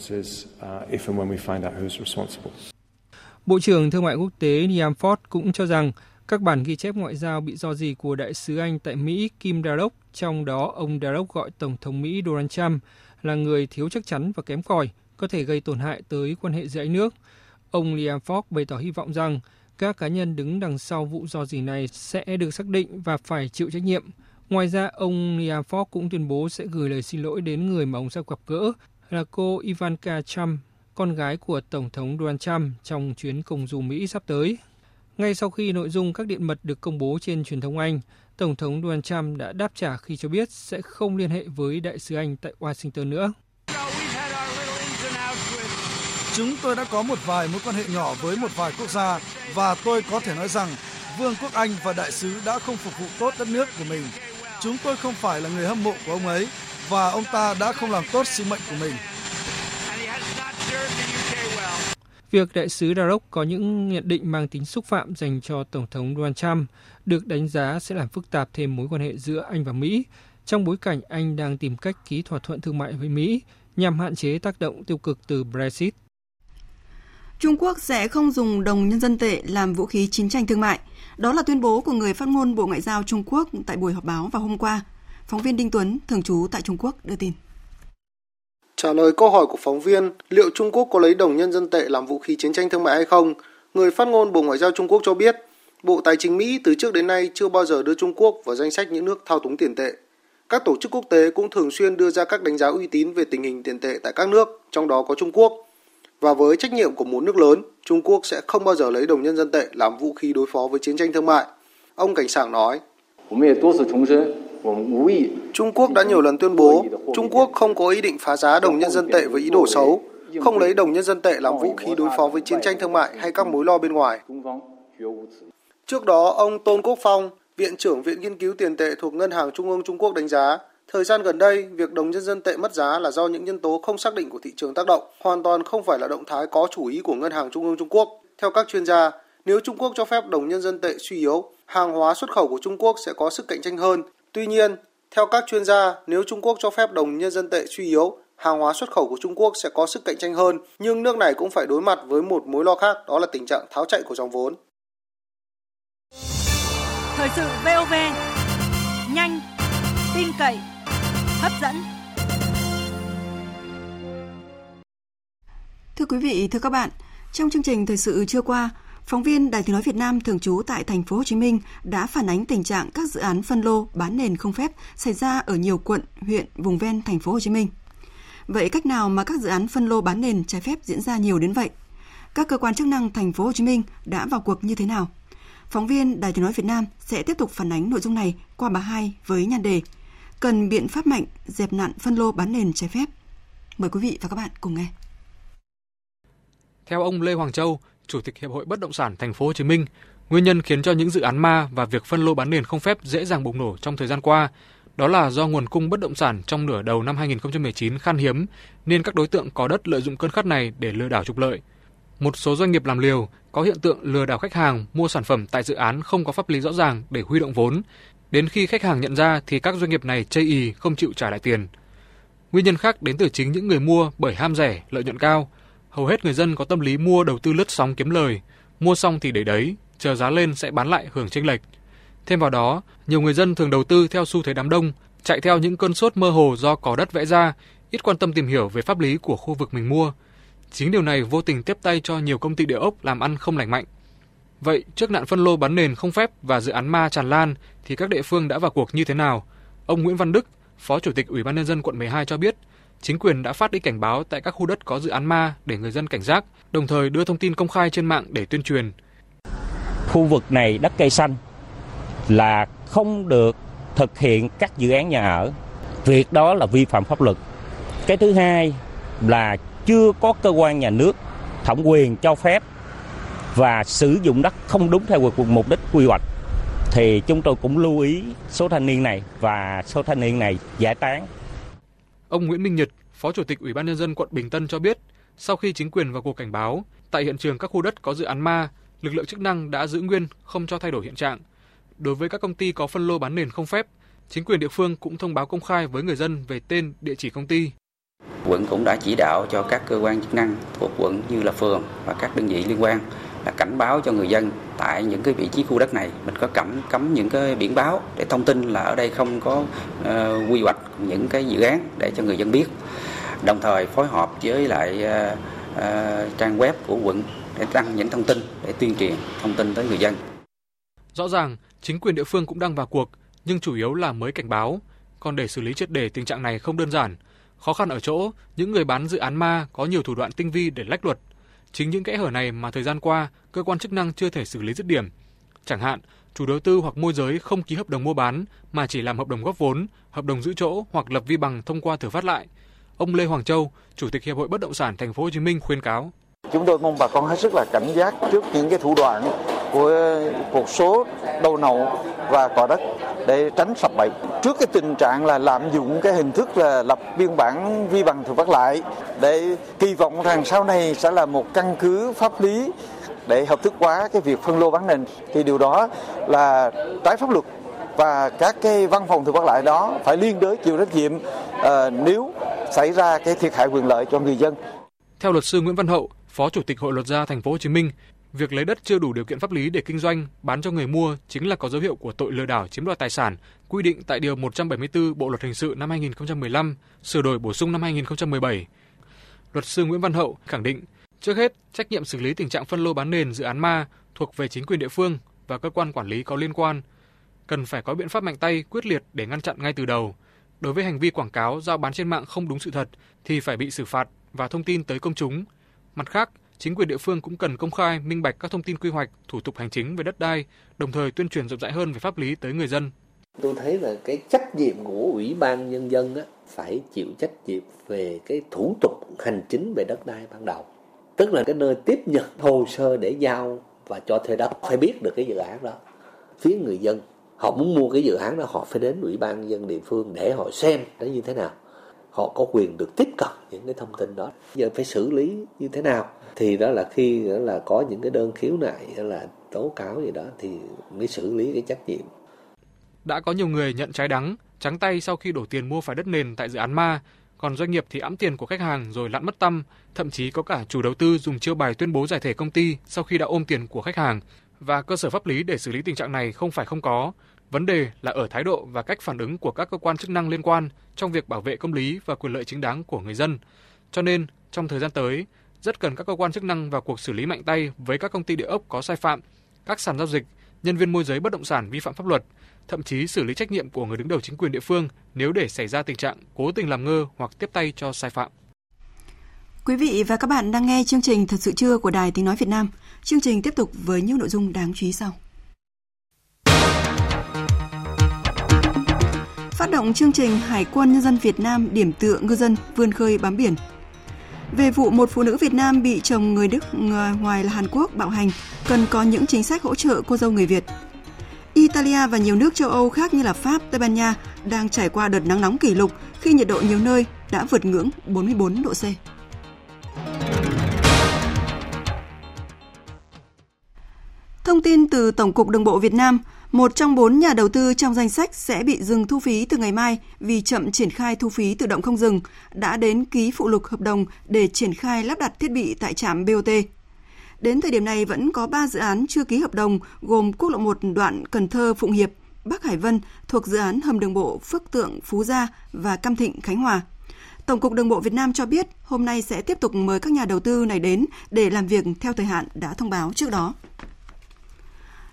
Bộ trưởng Thương mại quốc tế Liam Ford cũng cho rằng các bản ghi chép ngoại giao bị do gì của đại sứ Anh tại Mỹ Kim Darroch, trong đó ông Darroch gọi Tổng thống Mỹ Donald Trump là người thiếu chắc chắn và kém cỏi, có thể gây tổn hại tới quan hệ giữa hai nước. Ông Liam Ford bày tỏ hy vọng rằng các cá nhân đứng đằng sau vụ do gì này sẽ được xác định và phải chịu trách nhiệm. Ngoài ra, ông Liam Ford cũng tuyên bố sẽ gửi lời xin lỗi đến người mà ông sắp gặp gỡ là cô Ivanka Trump, con gái của Tổng thống Donald Trump trong chuyến công du Mỹ sắp tới. Ngay sau khi nội dung các điện mật được công bố trên truyền thông Anh, Tổng thống Donald Trump đã đáp trả khi cho biết sẽ không liên hệ với đại sứ Anh tại Washington nữa. Chúng tôi đã có một vài mối quan hệ nhỏ với một vài quốc gia và tôi có thể nói rằng Vương quốc Anh và đại sứ đã không phục vụ tốt đất nước của mình. Chúng tôi không phải là người hâm mộ của ông ấy và ông ta đã không làm tốt sứ mệnh của mình. Việc đại sứ Darroch có những nhận định mang tính xúc phạm dành cho Tổng thống Donald Trump được đánh giá sẽ làm phức tạp thêm mối quan hệ giữa Anh và Mỹ, trong bối cảnh Anh đang tìm cách ký thỏa thuận thương mại với Mỹ nhằm hạn chế tác động tiêu cực từ Brexit. Trung Quốc sẽ không dùng đồng nhân dân tệ làm vũ khí chiến tranh thương mại. Đó là tuyên bố của người phát ngôn Bộ Ngoại giao Trung Quốc tại buổi họp báo vào hôm qua. Phóng viên Đinh Tuấn, thường trú tại Trung Quốc, đưa tin. Trả lời câu hỏi của phóng viên liệu Trung Quốc có lấy đồng nhân dân tệ làm vũ khí chiến tranh thương mại hay không, người phát ngôn Bộ Ngoại giao Trung Quốc cho biết Bộ Tài chính Mỹ từ trước đến nay chưa bao giờ đưa Trung Quốc vào danh sách những nước thao túng tiền tệ. Các tổ chức quốc tế cũng thường xuyên đưa ra các đánh giá uy tín về tình hình tiền tệ tại các nước, trong đó có Trung Quốc. Và với trách nhiệm của một nước lớn, Trung Quốc sẽ không bao giờ lấy đồng nhân dân tệ làm vũ khí đối phó với chiến tranh thương mại. Ông Cảnh Sảng nói. Trung Quốc đã nhiều lần tuyên bố Trung Quốc không có ý định phá giá đồng nhân dân tệ với ý đồ xấu, không lấy đồng nhân dân tệ làm vũ khí đối phó với chiến tranh thương mại hay các mối lo bên ngoài. Trước đó, ông Tôn Quốc Phong, Viện trưởng Viện Nghiên cứu Tiền tệ thuộc Ngân hàng Trung ương Trung Quốc đánh giá, thời gian gần đây, việc đồng nhân dân tệ mất giá là do những nhân tố không xác định của thị trường tác động, hoàn toàn không phải là động thái có chủ ý của Ngân hàng Trung ương Trung Quốc. Theo các chuyên gia, nếu Trung Quốc cho phép đồng nhân dân tệ suy yếu, hàng hóa xuất khẩu của Trung Quốc sẽ có sức cạnh tranh hơn. Tuy nhiên, theo các chuyên gia, nếu Trung Quốc cho phép đồng nhân dân tệ suy yếu, hàng hóa xuất khẩu của Trung Quốc sẽ có sức cạnh tranh hơn, nhưng nước này cũng phải đối mặt với một mối lo khác, đó là tình trạng tháo chạy của dòng vốn. Thời sự VOV, nhanh, tin cậy, hấp dẫn. Thưa quý vị, thưa các bạn, trong chương trình thời sự trưa qua, phóng viên Đài Tiếng nói Việt Nam thường trú tại thành phố Hồ Chí Minh đã phản ánh tình trạng các dự án phân lô bán nền không phép xảy ra ở nhiều quận, huyện vùng ven thành phố Hồ Chí Minh. Vậy cách nào mà các dự án phân lô bán nền trái phép diễn ra nhiều đến vậy? Các cơ quan chức năng thành phố Hồ Chí Minh đã vào cuộc như thế nào? Phóng viên Đài Tiếng nói Việt Nam sẽ tiếp tục phản ánh nội dung này qua bà hai với nhan đề Cần biện pháp mạnh dẹp nạn phân lô bán nền trái phép. Mời quý vị và các bạn cùng nghe. Theo ông Lê Hoàng Châu, Chủ tịch Hiệp hội Bất động sản Thành phố Hồ Chí Minh, nguyên nhân khiến cho những dự án ma và việc phân lô bán nền không phép dễ dàng bùng nổ trong thời gian qua đó là do nguồn cung bất động sản trong nửa đầu năm 2019 khan hiếm, nên các đối tượng có đất lợi dụng cơn khát này để lừa đảo trục lợi. Một số doanh nghiệp làm liều có hiện tượng lừa đảo khách hàng mua sản phẩm tại dự án không có pháp lý rõ ràng để huy động vốn. Đến khi khách hàng nhận ra thì các doanh nghiệp này chây ì không chịu trả lại tiền. Nguyên nhân khác đến từ chính những người mua bởi ham rẻ, lợi nhuận cao. Hầu hết người dân có tâm lý mua đầu tư lướt sóng kiếm lời, mua xong thì để đấy, chờ giá lên sẽ bán lại hưởng chênh lệch. Thêm vào đó, nhiều người dân thường đầu tư theo xu thế đám đông, chạy theo những cơn sốt mơ hồ do có đất vẽ ra, ít quan tâm tìm hiểu về pháp lý của khu vực mình mua. Chính điều này vô tình tiếp tay cho nhiều công ty địa ốc làm ăn không lành mạnh. Vậy, trước nạn phân lô bán nền không phép và dự án ma tràn lan thì các địa phương đã vào cuộc như thế nào? Ông Nguyễn Văn Đức, Phó Chủ tịch Ủy ban nhân dân quận 12 cho biết, chính quyền đã phát đi cảnh báo tại các khu đất có dự án ma để người dân cảnh giác, đồng thời đưa thông tin công khai trên mạng để tuyên truyền. Khu vực này đất cây xanh là không được thực hiện các dự án nhà ở. Việc đó là vi phạm pháp luật. Cái thứ hai là chưa có cơ quan nhà nước thẩm quyền cho phép và sử dụng đất không đúng theo mục đích quy hoạch thì chúng tôi cũng lưu ý số thanh niên này và số thanh niên này giải tán. Ông Nguyễn Minh Nhật, Phó Chủ tịch Ủy ban nhân dân quận Bình Tân cho biết, sau khi chính quyền vào cuộc cảnh báo, tại hiện trường các khu đất có dự án ma, lực lượng chức năng đã giữ nguyên không cho thay đổi hiện trạng. Đối với các công ty có phân lô bán nền không phép, chính quyền địa phương cũng thông báo công khai với người dân về tên, địa chỉ công ty. Quận cũng đã chỉ đạo cho các cơ quan chức năng thuộc quận như là phường và các đơn vị liên quan là cảnh báo cho người dân tại những cái vị trí khu đất này. Mình có cấm cấm những cái biển báo để thông tin là ở đây không có uh, quy hoạch những cái dự án để cho người dân biết. Đồng thời phối hợp với lại uh, uh, trang web của quận để đăng những thông tin để tuyên truyền thông tin tới người dân. Rõ ràng chính quyền địa phương cũng đang vào cuộc nhưng chủ yếu là mới cảnh báo. Còn để xử lý triệt đề tình trạng này không đơn giản. Khó khăn ở chỗ những người bán dự án ma có nhiều thủ đoạn tinh vi để lách luật. Chính những kẽ hở này mà thời gian qua cơ quan chức năng chưa thể xử lý dứt điểm. Chẳng hạn, chủ đầu tư hoặc môi giới không ký hợp đồng mua bán mà chỉ làm hợp đồng góp vốn, hợp đồng giữ chỗ hoặc lập vi bằng thông qua thử phát lại. Ông Lê Hoàng Châu, Chủ tịch Hiệp hội Bất động sản Thành phố Hồ Chí Minh khuyên cáo: Chúng tôi mong bà con hết sức là cảnh giác trước những cái thủ đoạn của một số đầu nậu và cò đất để tránh sập bẫy. Trước cái tình trạng là lạm dụng cái hình thức là lập biên bản vi bằng thực vật lại để kỳ vọng rằng sau này sẽ là một căn cứ pháp lý để hợp thức hóa cái việc phân lô bán nền thì điều đó là trái pháp luật và các cái văn phòng thực vật lại đó phải liên đới chịu trách nhiệm uh, nếu xảy ra cái thiệt hại quyền lợi cho người dân. Theo luật sư Nguyễn Văn Hậu, Phó Chủ tịch Hội luật gia Thành phố Hồ Chí Minh, việc lấy đất chưa đủ điều kiện pháp lý để kinh doanh, bán cho người mua chính là có dấu hiệu của tội lừa đảo chiếm đoạt tài sản, quy định tại điều 174 Bộ luật hình sự năm 2015, sửa đổi bổ sung năm 2017. Luật sư Nguyễn Văn Hậu khẳng định, trước hết, trách nhiệm xử lý tình trạng phân lô bán nền dự án ma thuộc về chính quyền địa phương và cơ quan quản lý có liên quan. Cần phải có biện pháp mạnh tay, quyết liệt để ngăn chặn ngay từ đầu. Đối với hành vi quảng cáo giao bán trên mạng không đúng sự thật thì phải bị xử phạt và thông tin tới công chúng. Mặt khác, chính quyền địa phương cũng cần công khai, minh bạch các thông tin quy hoạch, thủ tục hành chính về đất đai, đồng thời tuyên truyền rộng rãi hơn về pháp lý tới người dân. Tôi thấy là cái trách nhiệm của Ủy ban Nhân dân á, phải chịu trách nhiệm về cái thủ tục hành chính về đất đai ban đầu. Tức là cái nơi tiếp nhận hồ sơ để giao và cho thuê đất phải biết được cái dự án đó. Phía người dân họ muốn mua cái dự án đó họ phải đến Ủy ban dân địa phương để họ xem nó như thế nào. Họ có quyền được tiếp cận những cái thông tin đó. Giờ phải xử lý như thế nào? Thì đó là khi đó là có những cái đơn khiếu nại là tố cáo gì đó thì mới xử lý cái trách nhiệm đã có nhiều người nhận trái đắng, trắng tay sau khi đổ tiền mua phải đất nền tại dự án ma, còn doanh nghiệp thì ẵm tiền của khách hàng rồi lặn mất tâm, thậm chí có cả chủ đầu tư dùng chiêu bài tuyên bố giải thể công ty sau khi đã ôm tiền của khách hàng và cơ sở pháp lý để xử lý tình trạng này không phải không có. Vấn đề là ở thái độ và cách phản ứng của các cơ quan chức năng liên quan trong việc bảo vệ công lý và quyền lợi chính đáng của người dân. Cho nên, trong thời gian tới, rất cần các cơ quan chức năng vào cuộc xử lý mạnh tay với các công ty địa ốc có sai phạm, các sàn giao dịch, nhân viên môi giới bất động sản vi phạm pháp luật, thậm chí xử lý trách nhiệm của người đứng đầu chính quyền địa phương nếu để xảy ra tình trạng cố tình làm ngơ hoặc tiếp tay cho sai phạm. Quý vị và các bạn đang nghe chương trình Thật sự trưa của Đài Tiếng Nói Việt Nam. Chương trình tiếp tục với những nội dung đáng chú ý sau. Động chương trình Hải quân Nhân dân Việt Nam điểm tựa ngư dân vươn khơi bám biển. Về vụ một phụ nữ Việt Nam bị chồng người Đức ngoài là Hàn Quốc bạo hành, cần có những chính sách hỗ trợ cô dâu người Việt. Italia và nhiều nước châu Âu khác như là Pháp, Tây Ban Nha đang trải qua đợt nắng nóng kỷ lục khi nhiệt độ nhiều nơi đã vượt ngưỡng 44 độ C. Thông tin từ Tổng cục Đường bộ Việt Nam, một trong bốn nhà đầu tư trong danh sách sẽ bị dừng thu phí từ ngày mai vì chậm triển khai thu phí tự động không dừng, đã đến ký phụ lục hợp đồng để triển khai lắp đặt thiết bị tại trạm BOT. Đến thời điểm này vẫn có 3 dự án chưa ký hợp đồng gồm quốc lộ 1 đoạn Cần Thơ Phụng Hiệp, Bắc Hải Vân thuộc dự án hầm đường bộ Phước Tượng Phú Gia và Cam Thịnh Khánh Hòa. Tổng cục Đường bộ Việt Nam cho biết hôm nay sẽ tiếp tục mời các nhà đầu tư này đến để làm việc theo thời hạn đã thông báo trước đó.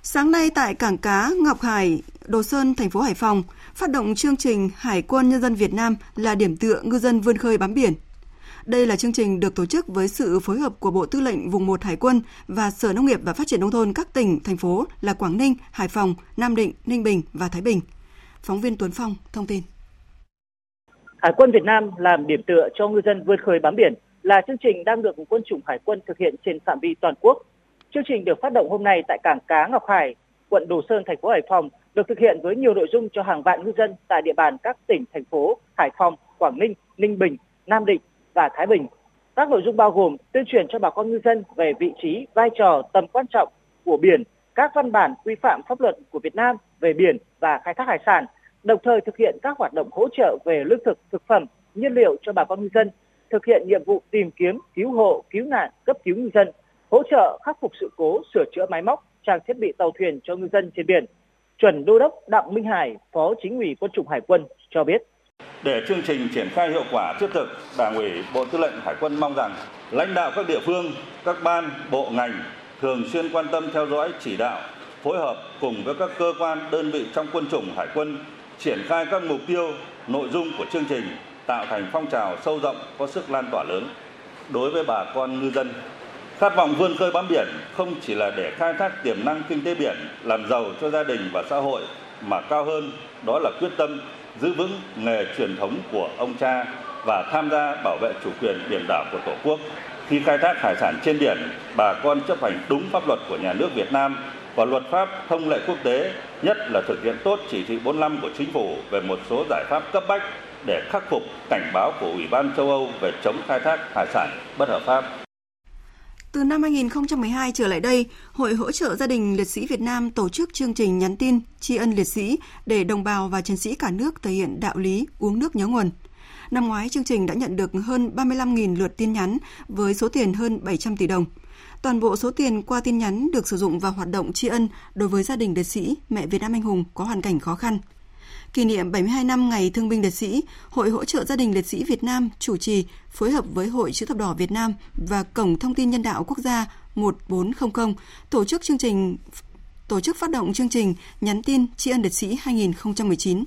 Sáng nay tại cảng cá Ngọc Hải, Đồ Sơn, thành phố Hải Phòng, phát động chương trình Hải quân Nhân dân Việt Nam là điểm tựa ngư dân vươn khơi bám biển đây là chương trình được tổ chức với sự phối hợp của Bộ Tư lệnh Vùng 1 Hải quân và Sở Nông nghiệp và Phát triển Nông thôn các tỉnh, thành phố là Quảng Ninh, Hải Phòng, Nam Định, Ninh Bình và Thái Bình. Phóng viên Tuấn Phong thông tin. Hải quân Việt Nam làm điểm tựa cho ngư dân vươn khơi bám biển là chương trình đang được quân chủng Hải quân thực hiện trên phạm vi toàn quốc. Chương trình được phát động hôm nay tại cảng cá Ngọc Hải, quận Đồ Sơn, thành phố Hải Phòng, được thực hiện với nhiều nội dung cho hàng vạn ngư dân tại địa bàn các tỉnh, thành phố Hải Phòng, Quảng Ninh, Ninh Bình, Nam Định, và Thái Bình. Các nội dung bao gồm tuyên truyền cho bà con ngư dân về vị trí, vai trò, tầm quan trọng của biển, các văn bản quy phạm pháp luật của Việt Nam về biển và khai thác hải sản, đồng thời thực hiện các hoạt động hỗ trợ về lương thực, thực phẩm, nhiên liệu cho bà con ngư dân, thực hiện nhiệm vụ tìm kiếm, cứu hộ, cứu nạn, cấp cứu ngư dân, hỗ trợ khắc phục sự cố, sửa chữa máy móc, trang thiết bị tàu thuyền cho ngư dân trên biển. Chuẩn Đô đốc Đặng Minh Hải, Phó Chính ủy Quân chủng Hải quân cho biết. Để chương trình triển khai hiệu quả thiết thực, Đảng ủy Bộ Tư lệnh Hải quân mong rằng lãnh đạo các địa phương, các ban, bộ ngành thường xuyên quan tâm theo dõi, chỉ đạo, phối hợp cùng với các cơ quan, đơn vị trong quân chủng Hải quân triển khai các mục tiêu, nội dung của chương trình tạo thành phong trào sâu rộng có sức lan tỏa lớn đối với bà con ngư dân. Khát vọng vươn khơi bám biển không chỉ là để khai thác tiềm năng kinh tế biển, làm giàu cho gia đình và xã hội mà cao hơn đó là quyết tâm giữ vững nghề truyền thống của ông cha và tham gia bảo vệ chủ quyền biển đảo của Tổ quốc. Khi khai thác hải sản trên biển, bà con chấp hành đúng pháp luật của nhà nước Việt Nam và luật pháp thông lệ quốc tế, nhất là thực hiện tốt chỉ thị 45 của chính phủ về một số giải pháp cấp bách để khắc phục cảnh báo của Ủy ban châu Âu về chống khai thác hải sản bất hợp pháp. Từ năm 2012 trở lại đây, Hội hỗ trợ gia đình liệt sĩ Việt Nam tổ chức chương trình nhắn tin tri ân liệt sĩ để đồng bào và chiến sĩ cả nước thể hiện đạo lý uống nước nhớ nguồn. Năm ngoái, chương trình đã nhận được hơn 35.000 lượt tin nhắn với số tiền hơn 700 tỷ đồng. Toàn bộ số tiền qua tin nhắn được sử dụng vào hoạt động tri ân đối với gia đình liệt sĩ, mẹ Việt Nam anh hùng có hoàn cảnh khó khăn kỷ niệm 72 năm Ngày Thương binh Liệt sĩ, Hội hỗ trợ gia đình liệt sĩ Việt Nam chủ trì phối hợp với Hội chữ thập đỏ Việt Nam và Cổng thông tin nhân đạo quốc gia 1400 tổ chức chương trình tổ chức phát động chương trình nhắn tin tri ân liệt sĩ 2019.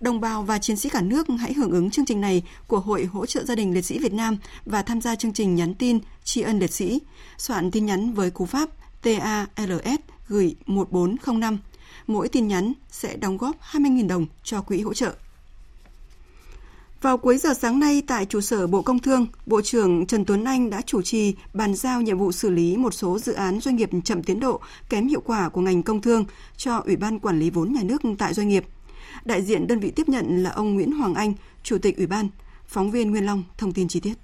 Đồng bào và chiến sĩ cả nước hãy hưởng ứng chương trình này của Hội hỗ trợ gia đình liệt sĩ Việt Nam và tham gia chương trình nhắn tin tri ân liệt sĩ. Soạn tin nhắn với cú pháp TALS gửi 1405 Mỗi tin nhắn sẽ đóng góp 20.000 đồng cho quỹ hỗ trợ. Vào cuối giờ sáng nay tại trụ sở Bộ Công Thương, Bộ trưởng Trần Tuấn Anh đã chủ trì bàn giao nhiệm vụ xử lý một số dự án doanh nghiệp chậm tiến độ, kém hiệu quả của ngành công thương cho Ủy ban Quản lý vốn nhà nước tại doanh nghiệp. Đại diện đơn vị tiếp nhận là ông Nguyễn Hoàng Anh, Chủ tịch Ủy ban. Phóng viên Nguyên Long thông tin chi tiết.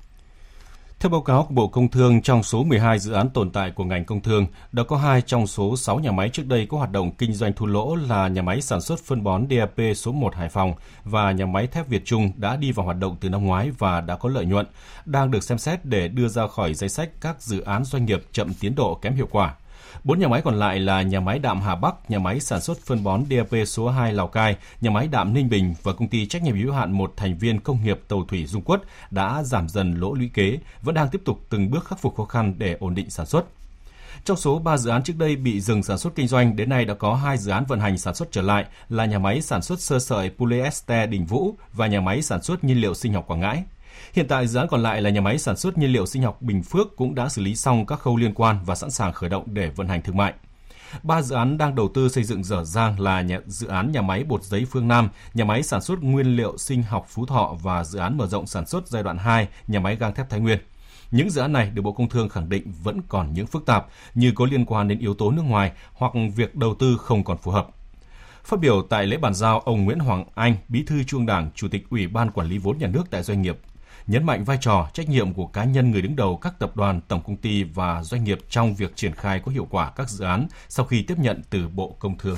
Theo báo cáo của Bộ Công Thương, trong số 12 dự án tồn tại của ngành công thương, đã có 2 trong số 6 nhà máy trước đây có hoạt động kinh doanh thua lỗ là nhà máy sản xuất phân bón DAP số 1 Hải Phòng và nhà máy thép Việt Trung đã đi vào hoạt động từ năm ngoái và đã có lợi nhuận, đang được xem xét để đưa ra khỏi danh sách các dự án doanh nghiệp chậm tiến độ kém hiệu quả. Bốn nhà máy còn lại là nhà máy đạm Hà Bắc, nhà máy sản xuất phân bón DAP số 2 Lào Cai, nhà máy đạm Ninh Bình và công ty trách nhiệm hữu hạn một thành viên công nghiệp tàu thủy Dung Quất đã giảm dần lỗ lũy kế, vẫn đang tiếp tục từng bước khắc phục khó khăn để ổn định sản xuất. Trong số 3 dự án trước đây bị dừng sản xuất kinh doanh, đến nay đã có 2 dự án vận hành sản xuất trở lại là nhà máy sản xuất sơ sợi polyester Đình Vũ và nhà máy sản xuất nhiên liệu sinh học Quảng Ngãi. Hiện tại dự án còn lại là nhà máy sản xuất nhiên liệu sinh học Bình Phước cũng đã xử lý xong các khâu liên quan và sẵn sàng khởi động để vận hành thương mại. Ba dự án đang đầu tư xây dựng dở dang là nhà, dự án nhà máy bột giấy Phương Nam, nhà máy sản xuất nguyên liệu sinh học Phú Thọ và dự án mở rộng sản xuất giai đoạn 2, nhà máy gang thép Thái Nguyên. Những dự án này được Bộ Công Thương khẳng định vẫn còn những phức tạp như có liên quan đến yếu tố nước ngoài hoặc việc đầu tư không còn phù hợp. Phát biểu tại lễ bàn giao, ông Nguyễn Hoàng Anh, Bí thư Trung Đảng, Chủ tịch Ủy ban Quản lý vốn nhà nước tại doanh nghiệp nhấn mạnh vai trò, trách nhiệm của cá nhân người đứng đầu các tập đoàn, tổng công ty và doanh nghiệp trong việc triển khai có hiệu quả các dự án sau khi tiếp nhận từ Bộ Công Thương.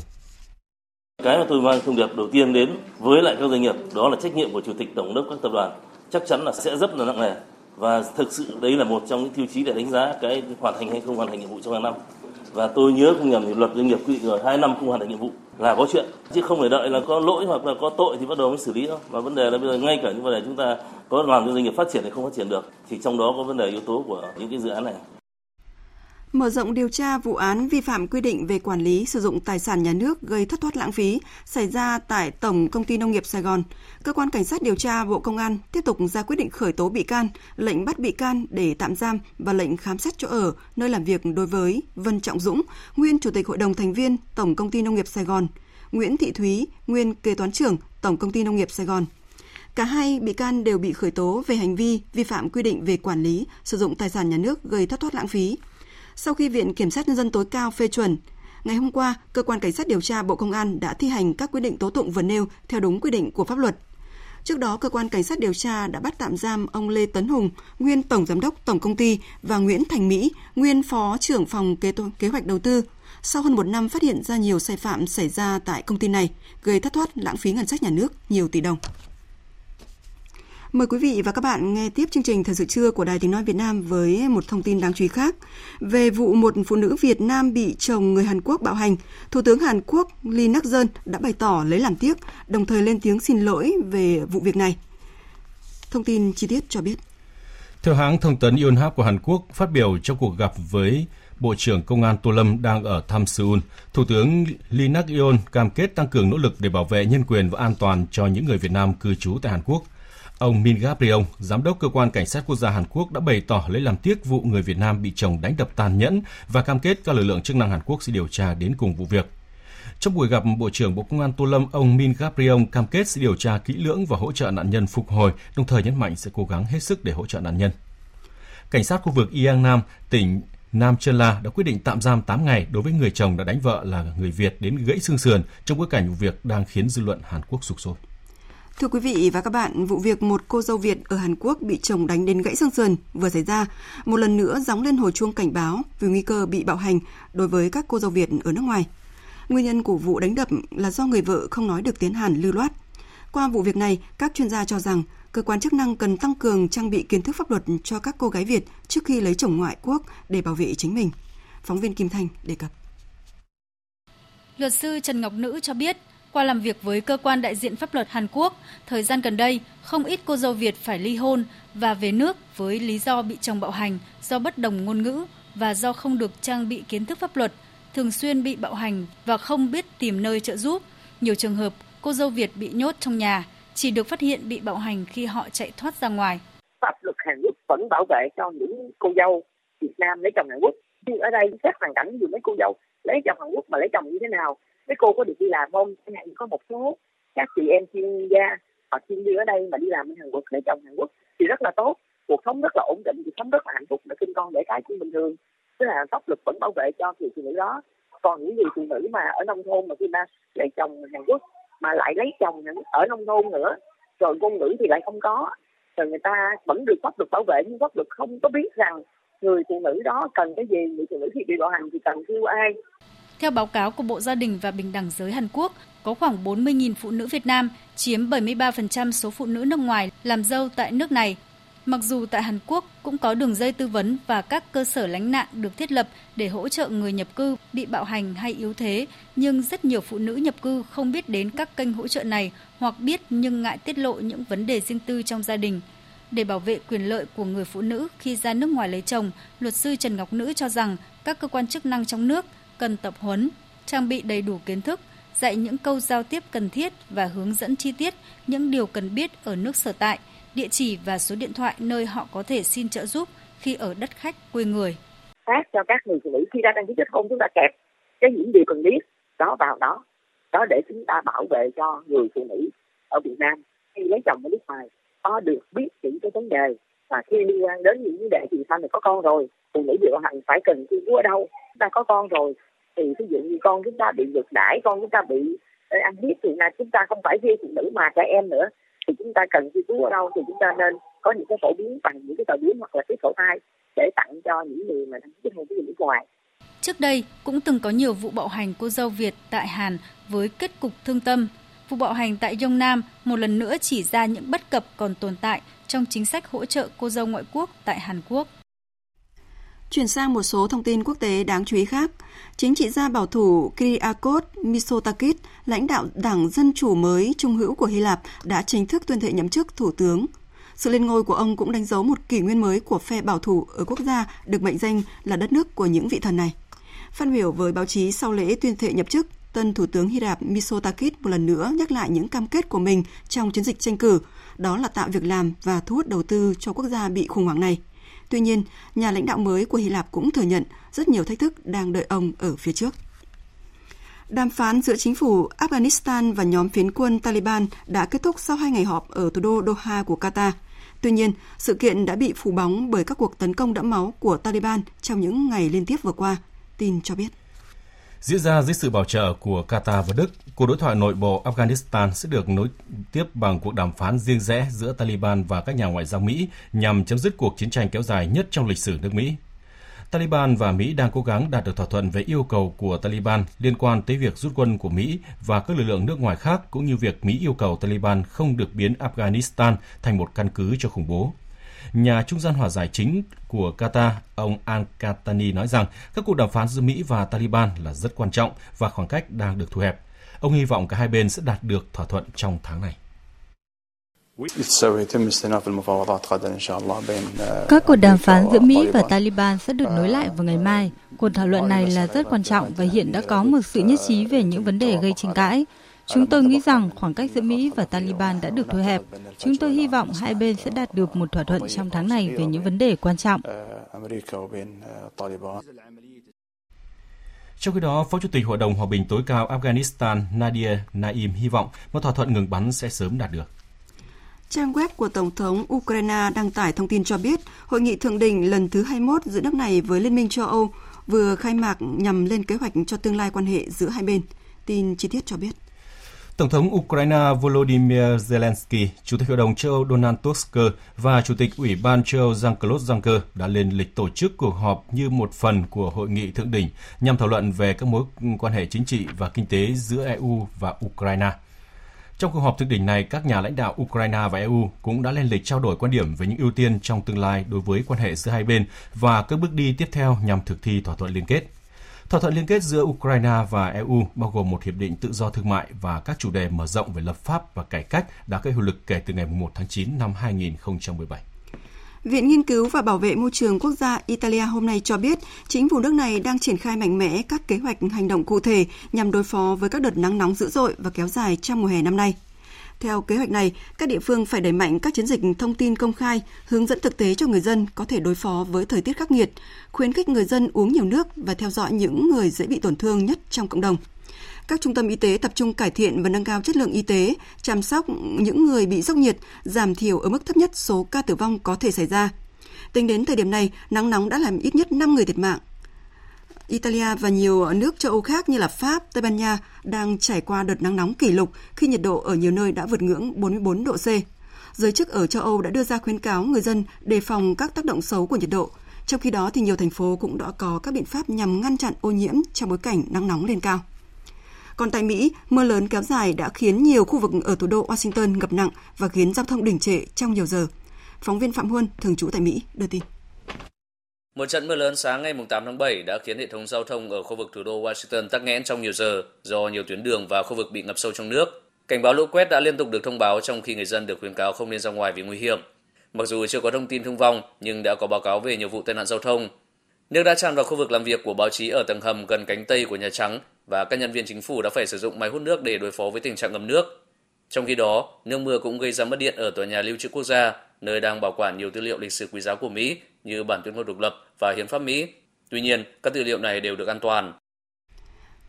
Cái mà tôi mang thông điệp đầu tiên đến với lại các doanh nghiệp đó là trách nhiệm của chủ tịch tổng đốc các tập đoàn chắc chắn là sẽ rất là nặng nề và thực sự đấy là một trong những tiêu chí để đánh giá cái hoàn thành hay không hoàn thành nhiệm vụ trong hàng năm và tôi nhớ không nhầm thì luật doanh nghiệp quy định rồi, hai năm không hoàn thành nhiệm vụ là có chuyện. Chứ không phải đợi là có lỗi hoặc là có tội thì bắt đầu mới xử lý đâu. Và vấn đề là bây giờ ngay cả những vấn đề chúng ta có làm cho doanh nghiệp phát triển hay không phát triển được, thì trong đó có vấn đề yếu tố của những cái dự án này. Mở rộng điều tra vụ án vi phạm quy định về quản lý sử dụng tài sản nhà nước gây thất thoát lãng phí xảy ra tại Tổng Công ty Nông nghiệp Sài Gòn, cơ quan cảnh sát điều tra Bộ Công an tiếp tục ra quyết định khởi tố bị can, lệnh bắt bị can để tạm giam và lệnh khám xét chỗ ở, nơi làm việc đối với Vân Trọng Dũng, nguyên Chủ tịch Hội đồng thành viên Tổng Công ty Nông nghiệp Sài Gòn, Nguyễn Thị Thúy, nguyên kế toán trưởng Tổng Công ty Nông nghiệp Sài Gòn. Cả hai bị can đều bị khởi tố về hành vi vi phạm quy định về quản lý sử dụng tài sản nhà nước gây thất thoát lãng phí sau khi Viện Kiểm sát Nhân dân tối cao phê chuẩn. Ngày hôm qua, Cơ quan Cảnh sát điều tra Bộ Công an đã thi hành các quyết định tố tụng vừa nêu theo đúng quy định của pháp luật. Trước đó, Cơ quan Cảnh sát điều tra đã bắt tạm giam ông Lê Tấn Hùng, nguyên Tổng Giám đốc Tổng Công ty và Nguyễn Thành Mỹ, nguyên Phó trưởng phòng kế, kế hoạch đầu tư. Sau hơn một năm phát hiện ra nhiều sai phạm xảy ra tại công ty này, gây thất thoát lãng phí ngân sách nhà nước nhiều tỷ đồng. Mời quý vị và các bạn nghe tiếp chương trình Thời sự trưa của Đài Tiếng Nói Việt Nam với một thông tin đáng chú ý khác. Về vụ một phụ nữ Việt Nam bị chồng người Hàn Quốc bạo hành, Thủ tướng Hàn Quốc Lee Nak Jeon đã bày tỏ lấy làm tiếc, đồng thời lên tiếng xin lỗi về vụ việc này. Thông tin chi tiết cho biết. Theo hãng thông tấn Yonhap của Hàn Quốc phát biểu trong cuộc gặp với Bộ trưởng Công an Tô Lâm đang ở thăm Seoul, Thủ tướng Lee Nak Yeon cam kết tăng cường nỗ lực để bảo vệ nhân quyền và an toàn cho những người Việt Nam cư trú tại Hàn Quốc – Ông Min Gabriel, giám đốc cơ quan cảnh sát quốc gia Hàn Quốc đã bày tỏ lấy làm tiếc vụ người Việt Nam bị chồng đánh đập tàn nhẫn và cam kết các lực lượng chức năng Hàn Quốc sẽ điều tra đến cùng vụ việc. Trong buổi gặp Bộ trưởng Bộ Công an Tô Lâm, ông Min Gabriel cam kết sẽ điều tra kỹ lưỡng và hỗ trợ nạn nhân phục hồi, đồng thời nhấn mạnh sẽ cố gắng hết sức để hỗ trợ nạn nhân. Cảnh sát khu vực Iang Nam, tỉnh Nam Sơn La đã quyết định tạm giam 8 ngày đối với người chồng đã đánh vợ là người Việt đến gãy xương sườn trong bối cảnh vụ việc đang khiến dư luận Hàn Quốc sục sôi. Thưa quý vị và các bạn, vụ việc một cô dâu Việt ở Hàn Quốc bị chồng đánh đến gãy xương sườn vừa xảy ra, một lần nữa gióng lên hồi chuông cảnh báo về nguy cơ bị bạo hành đối với các cô dâu Việt ở nước ngoài. Nguyên nhân của vụ đánh đập là do người vợ không nói được tiếng Hàn lưu loát. Qua vụ việc này, các chuyên gia cho rằng cơ quan chức năng cần tăng cường trang bị kiến thức pháp luật cho các cô gái Việt trước khi lấy chồng ngoại quốc để bảo vệ chính mình. Phóng viên Kim Thanh đề cập. Luật sư Trần Ngọc Nữ cho biết, qua làm việc với cơ quan đại diện pháp luật Hàn Quốc, thời gian gần đây, không ít cô dâu Việt phải ly hôn và về nước với lý do bị chồng bạo hành do bất đồng ngôn ngữ và do không được trang bị kiến thức pháp luật, thường xuyên bị bạo hành và không biết tìm nơi trợ giúp. Nhiều trường hợp, cô dâu Việt bị nhốt trong nhà, chỉ được phát hiện bị bạo hành khi họ chạy thoát ra ngoài. Pháp luật Hàn Quốc vẫn bảo vệ cho những cô dâu Việt Nam lấy chồng Hàn Quốc. Nhưng ở đây các hoàn cảnh dù mấy cô dâu lấy chồng Hàn Quốc mà lấy chồng như thế nào mấy cô có được đi làm không? Chẳng hạn có một số các chị em chuyên gia hoặc chuyên đi ở đây mà đi làm ở Hàn Quốc lấy chồng Hàn Quốc thì rất là tốt. Cuộc sống rất là ổn định, cuộc sống rất là hạnh phúc để sinh con để cái cũng bình thường. Tức là pháp luật vẫn bảo vệ cho người phụ nữ đó. Còn những người phụ nữ mà ở nông thôn mà khi mà lấy chồng Hàn Quốc mà lại lấy chồng ở nông thôn nữa, rồi ngôn ngữ thì lại không có, rồi người ta vẫn được pháp luật bảo vệ, nhưng pháp luật không có biết rằng người phụ nữ đó cần cái gì, người phụ nữ khi bị bạo hành thì cần kêu ai theo báo cáo của Bộ Gia đình và Bình đẳng giới Hàn Quốc, có khoảng 40.000 phụ nữ Việt Nam, chiếm 73% số phụ nữ nước ngoài làm dâu tại nước này. Mặc dù tại Hàn Quốc cũng có đường dây tư vấn và các cơ sở lánh nạn được thiết lập để hỗ trợ người nhập cư bị bạo hành hay yếu thế, nhưng rất nhiều phụ nữ nhập cư không biết đến các kênh hỗ trợ này hoặc biết nhưng ngại tiết lộ những vấn đề riêng tư trong gia đình. Để bảo vệ quyền lợi của người phụ nữ khi ra nước ngoài lấy chồng, luật sư Trần Ngọc Nữ cho rằng các cơ quan chức năng trong nước cần tập huấn, trang bị đầy đủ kiến thức, dạy những câu giao tiếp cần thiết và hướng dẫn chi tiết những điều cần biết ở nước sở tại, địa chỉ và số điện thoại nơi họ có thể xin trợ giúp khi ở đất khách quê người. Phát cho các người phụ nữ khi ra đăng ký kết hôn chúng ta kẹp cái những điều cần biết đó vào đó. Đó để chúng ta bảo vệ cho người phụ nữ ở Việt Nam. Khi lấy chồng ở nước ngoài có được biết những cái vấn đề và khi liên quan đến những vấn đề thì sao này có con rồi? Phụ nữ bị hành phải cần cư trú ở đâu? Chúng ta có con rồi thì ví dụ như con chúng ta bị ngược đãi, con chúng ta bị ăn hiếp thì là chúng ta không phải riêng phụ nữ mà trẻ em nữa thì chúng ta cần cứu cứu ở đâu thì chúng ta nên có những cái phổ biến bằng những cái tờ biến hoặc là cái sổ thai để tặng cho những người mà đang ký kết người nước ngoài Trước đây cũng từng có nhiều vụ bạo hành cô dâu Việt tại Hàn với kết cục thương tâm. Vụ bạo hành tại Đông Nam một lần nữa chỉ ra những bất cập còn tồn tại trong chính sách hỗ trợ cô dâu ngoại quốc tại Hàn Quốc. Chuyển sang một số thông tin quốc tế đáng chú ý khác. Chính trị gia bảo thủ Kyriakos Mitsotakis, lãnh đạo Đảng Dân Chủ mới trung hữu của Hy Lạp, đã chính thức tuyên thệ nhậm chức thủ tướng. Sự lên ngôi của ông cũng đánh dấu một kỷ nguyên mới của phe bảo thủ ở quốc gia được mệnh danh là đất nước của những vị thần này. Phát biểu với báo chí sau lễ tuyên thệ nhậm chức, tân thủ tướng Hy Lạp Mitsotakis một lần nữa nhắc lại những cam kết của mình trong chiến dịch tranh cử, đó là tạo việc làm và thu hút đầu tư cho quốc gia bị khủng hoảng này. Tuy nhiên, nhà lãnh đạo mới của Hy Lạp cũng thừa nhận rất nhiều thách thức đang đợi ông ở phía trước. Đàm phán giữa chính phủ Afghanistan và nhóm phiến quân Taliban đã kết thúc sau hai ngày họp ở thủ đô Doha của Qatar. Tuy nhiên, sự kiện đã bị phủ bóng bởi các cuộc tấn công đẫm máu của Taliban trong những ngày liên tiếp vừa qua, tin cho biết. Diễn ra dưới sự bảo trợ của Qatar và Đức, cuộc đối thoại nội bộ Afghanistan sẽ được nối tiếp bằng cuộc đàm phán riêng rẽ giữa Taliban và các nhà ngoại giao Mỹ nhằm chấm dứt cuộc chiến tranh kéo dài nhất trong lịch sử nước Mỹ. Taliban và Mỹ đang cố gắng đạt được thỏa thuận về yêu cầu của Taliban liên quan tới việc rút quân của Mỹ và các lực lượng nước ngoài khác cũng như việc Mỹ yêu cầu Taliban không được biến Afghanistan thành một căn cứ cho khủng bố. Nhà trung gian hòa giải chính của Qatar, ông Al-Qahtani nói rằng các cuộc đàm phán giữa Mỹ và Taliban là rất quan trọng và khoảng cách đang được thu hẹp. Ông hy vọng cả hai bên sẽ đạt được thỏa thuận trong tháng này. Các cuộc đàm phán giữa Mỹ và Taliban sẽ được nối lại vào ngày mai. Cuộc thảo luận này là rất quan trọng và hiện đã có một sự nhất trí về những vấn đề gây tranh cãi. Chúng tôi nghĩ rằng khoảng cách giữa Mỹ và Taliban đã được thu hẹp. Chúng tôi hy vọng hai bên sẽ đạt được một thỏa thuận trong tháng này về những vấn đề quan trọng. Trong khi đó, Phó Chủ tịch Hội đồng Hòa bình tối cao Afghanistan Nadia Naim hy vọng một thỏa thuận ngừng bắn sẽ sớm đạt được. Trang web của Tổng thống Ukraine đăng tải thông tin cho biết hội nghị thượng đỉnh lần thứ 21 giữa nước này với Liên minh châu Âu vừa khai mạc nhằm lên kế hoạch cho tương lai quan hệ giữa hai bên. Tin chi tiết cho biết. Tổng thống Ukraine Volodymyr Zelensky, Chủ tịch Hội đồng châu Âu Donald Tusk và Chủ tịch Ủy ban châu Âu Jean-Claude Juncker đã lên lịch tổ chức cuộc họp như một phần của hội nghị thượng đỉnh nhằm thảo luận về các mối quan hệ chính trị và kinh tế giữa EU và Ukraine. Trong cuộc họp thượng đỉnh này, các nhà lãnh đạo Ukraine và EU cũng đã lên lịch trao đổi quan điểm về những ưu tiên trong tương lai đối với quan hệ giữa hai bên và các bước đi tiếp theo nhằm thực thi thỏa thuận liên kết. Thỏa thuận liên kết giữa Ukraine và EU bao gồm một hiệp định tự do thương mại và các chủ đề mở rộng về lập pháp và cải cách đã có hiệu lực kể từ ngày 1 tháng 9 năm 2017. Viện Nghiên cứu và Bảo vệ Môi trường Quốc gia Italia hôm nay cho biết, chính phủ nước này đang triển khai mạnh mẽ các kế hoạch hành động cụ thể nhằm đối phó với các đợt nắng nóng dữ dội và kéo dài trong mùa hè năm nay. Theo kế hoạch này, các địa phương phải đẩy mạnh các chiến dịch thông tin công khai, hướng dẫn thực tế cho người dân có thể đối phó với thời tiết khắc nghiệt, khuyến khích người dân uống nhiều nước và theo dõi những người dễ bị tổn thương nhất trong cộng đồng. Các trung tâm y tế tập trung cải thiện và nâng cao chất lượng y tế, chăm sóc những người bị sốc nhiệt, giảm thiểu ở mức thấp nhất số ca tử vong có thể xảy ra. Tính đến thời điểm này, nắng nóng đã làm ít nhất 5 người thiệt mạng. Italia và nhiều nước châu Âu khác như là Pháp, Tây Ban Nha đang trải qua đợt nắng nóng kỷ lục khi nhiệt độ ở nhiều nơi đã vượt ngưỡng 44 độ C. Giới chức ở châu Âu đã đưa ra khuyến cáo người dân đề phòng các tác động xấu của nhiệt độ. Trong khi đó thì nhiều thành phố cũng đã có các biện pháp nhằm ngăn chặn ô nhiễm trong bối cảnh nắng nóng lên cao. Còn tại Mỹ, mưa lớn kéo dài đã khiến nhiều khu vực ở thủ đô Washington ngập nặng và khiến giao thông đình trệ trong nhiều giờ. Phóng viên Phạm Huân, thường trú tại Mỹ, đưa tin. Một trận mưa lớn sáng ngày 8 tháng 7 đã khiến hệ thống giao thông ở khu vực thủ đô Washington tắc nghẽn trong nhiều giờ do nhiều tuyến đường và khu vực bị ngập sâu trong nước. Cảnh báo lũ quét đã liên tục được thông báo trong khi người dân được khuyến cáo không nên ra ngoài vì nguy hiểm. Mặc dù chưa có thông tin thương vong, nhưng đã có báo cáo về nhiều vụ tai nạn giao thông. Nước đã tràn vào khu vực làm việc của báo chí ở tầng hầm gần cánh tây của Nhà Trắng và các nhân viên chính phủ đã phải sử dụng máy hút nước để đối phó với tình trạng ngập nước. Trong khi đó, nước mưa cũng gây ra mất điện ở tòa nhà lưu trữ quốc gia, nơi đang bảo quản nhiều tư liệu lịch sử quý giá của Mỹ như bản tuyên ngôn độc lập và hiến pháp Mỹ. Tuy nhiên, các tư liệu này đều được an toàn.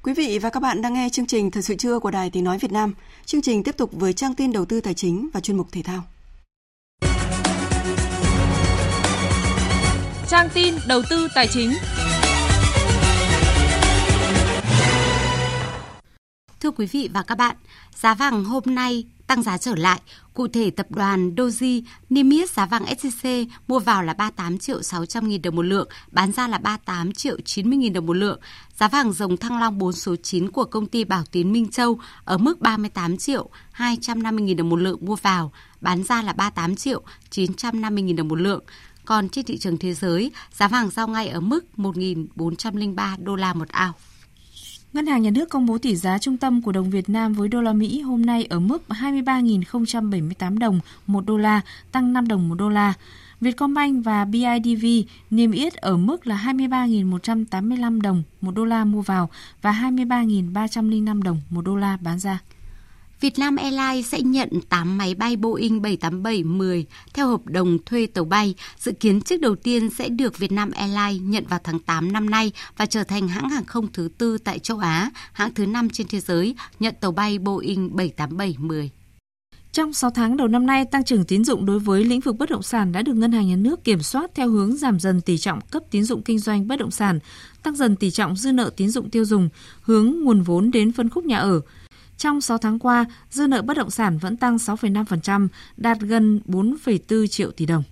Quý vị và các bạn đang nghe chương trình Thời sự trưa của Đài Tiếng Nói Việt Nam. Chương trình tiếp tục với trang tin đầu tư tài chính và chuyên mục thể thao. Trang tin đầu tư tài chính Thưa quý vị và các bạn, giá vàng hôm nay tăng giá trở lại. Cụ thể, tập đoàn Doji niêm yết giá vàng SJC mua vào là 38 triệu 600 nghìn đồng một lượng, bán ra là 38 triệu 90 nghìn đồng một lượng. Giá vàng dòng thăng long 4 số 9 của công ty Bảo Tín Minh Châu ở mức 38 triệu 250 nghìn đồng một lượng mua vào, bán ra là 38 triệu 950 nghìn đồng một lượng. Còn trên thị trường thế giới, giá vàng giao ngay ở mức 1.403 đô la một ao. Ngân hàng Nhà nước công bố tỷ giá trung tâm của đồng Việt Nam với đô la Mỹ hôm nay ở mức 23.078 đồng một đô la, tăng 5 đồng một đô la. Vietcombank và BIDV niêm yết ở mức là 23.185 đồng một đô la mua vào và 23.305 đồng một đô la bán ra. Vietnam Airlines sẽ nhận 8 máy bay Boeing 787-10 theo hợp đồng thuê tàu bay. Dự kiến chiếc đầu tiên sẽ được Vietnam Airlines nhận vào tháng 8 năm nay và trở thành hãng hàng không thứ tư tại châu Á, hãng thứ năm trên thế giới nhận tàu bay Boeing 787-10. Trong 6 tháng đầu năm nay, tăng trưởng tín dụng đối với lĩnh vực bất động sản đã được Ngân hàng Nhà nước kiểm soát theo hướng giảm dần tỷ trọng cấp tín dụng kinh doanh bất động sản, tăng dần tỷ trọng dư nợ tín dụng tiêu dùng, hướng nguồn vốn đến phân khúc nhà ở. Trong 6 tháng qua, dư nợ bất động sản vẫn tăng 6,5%, đạt gần 4,4 triệu tỷ đồng.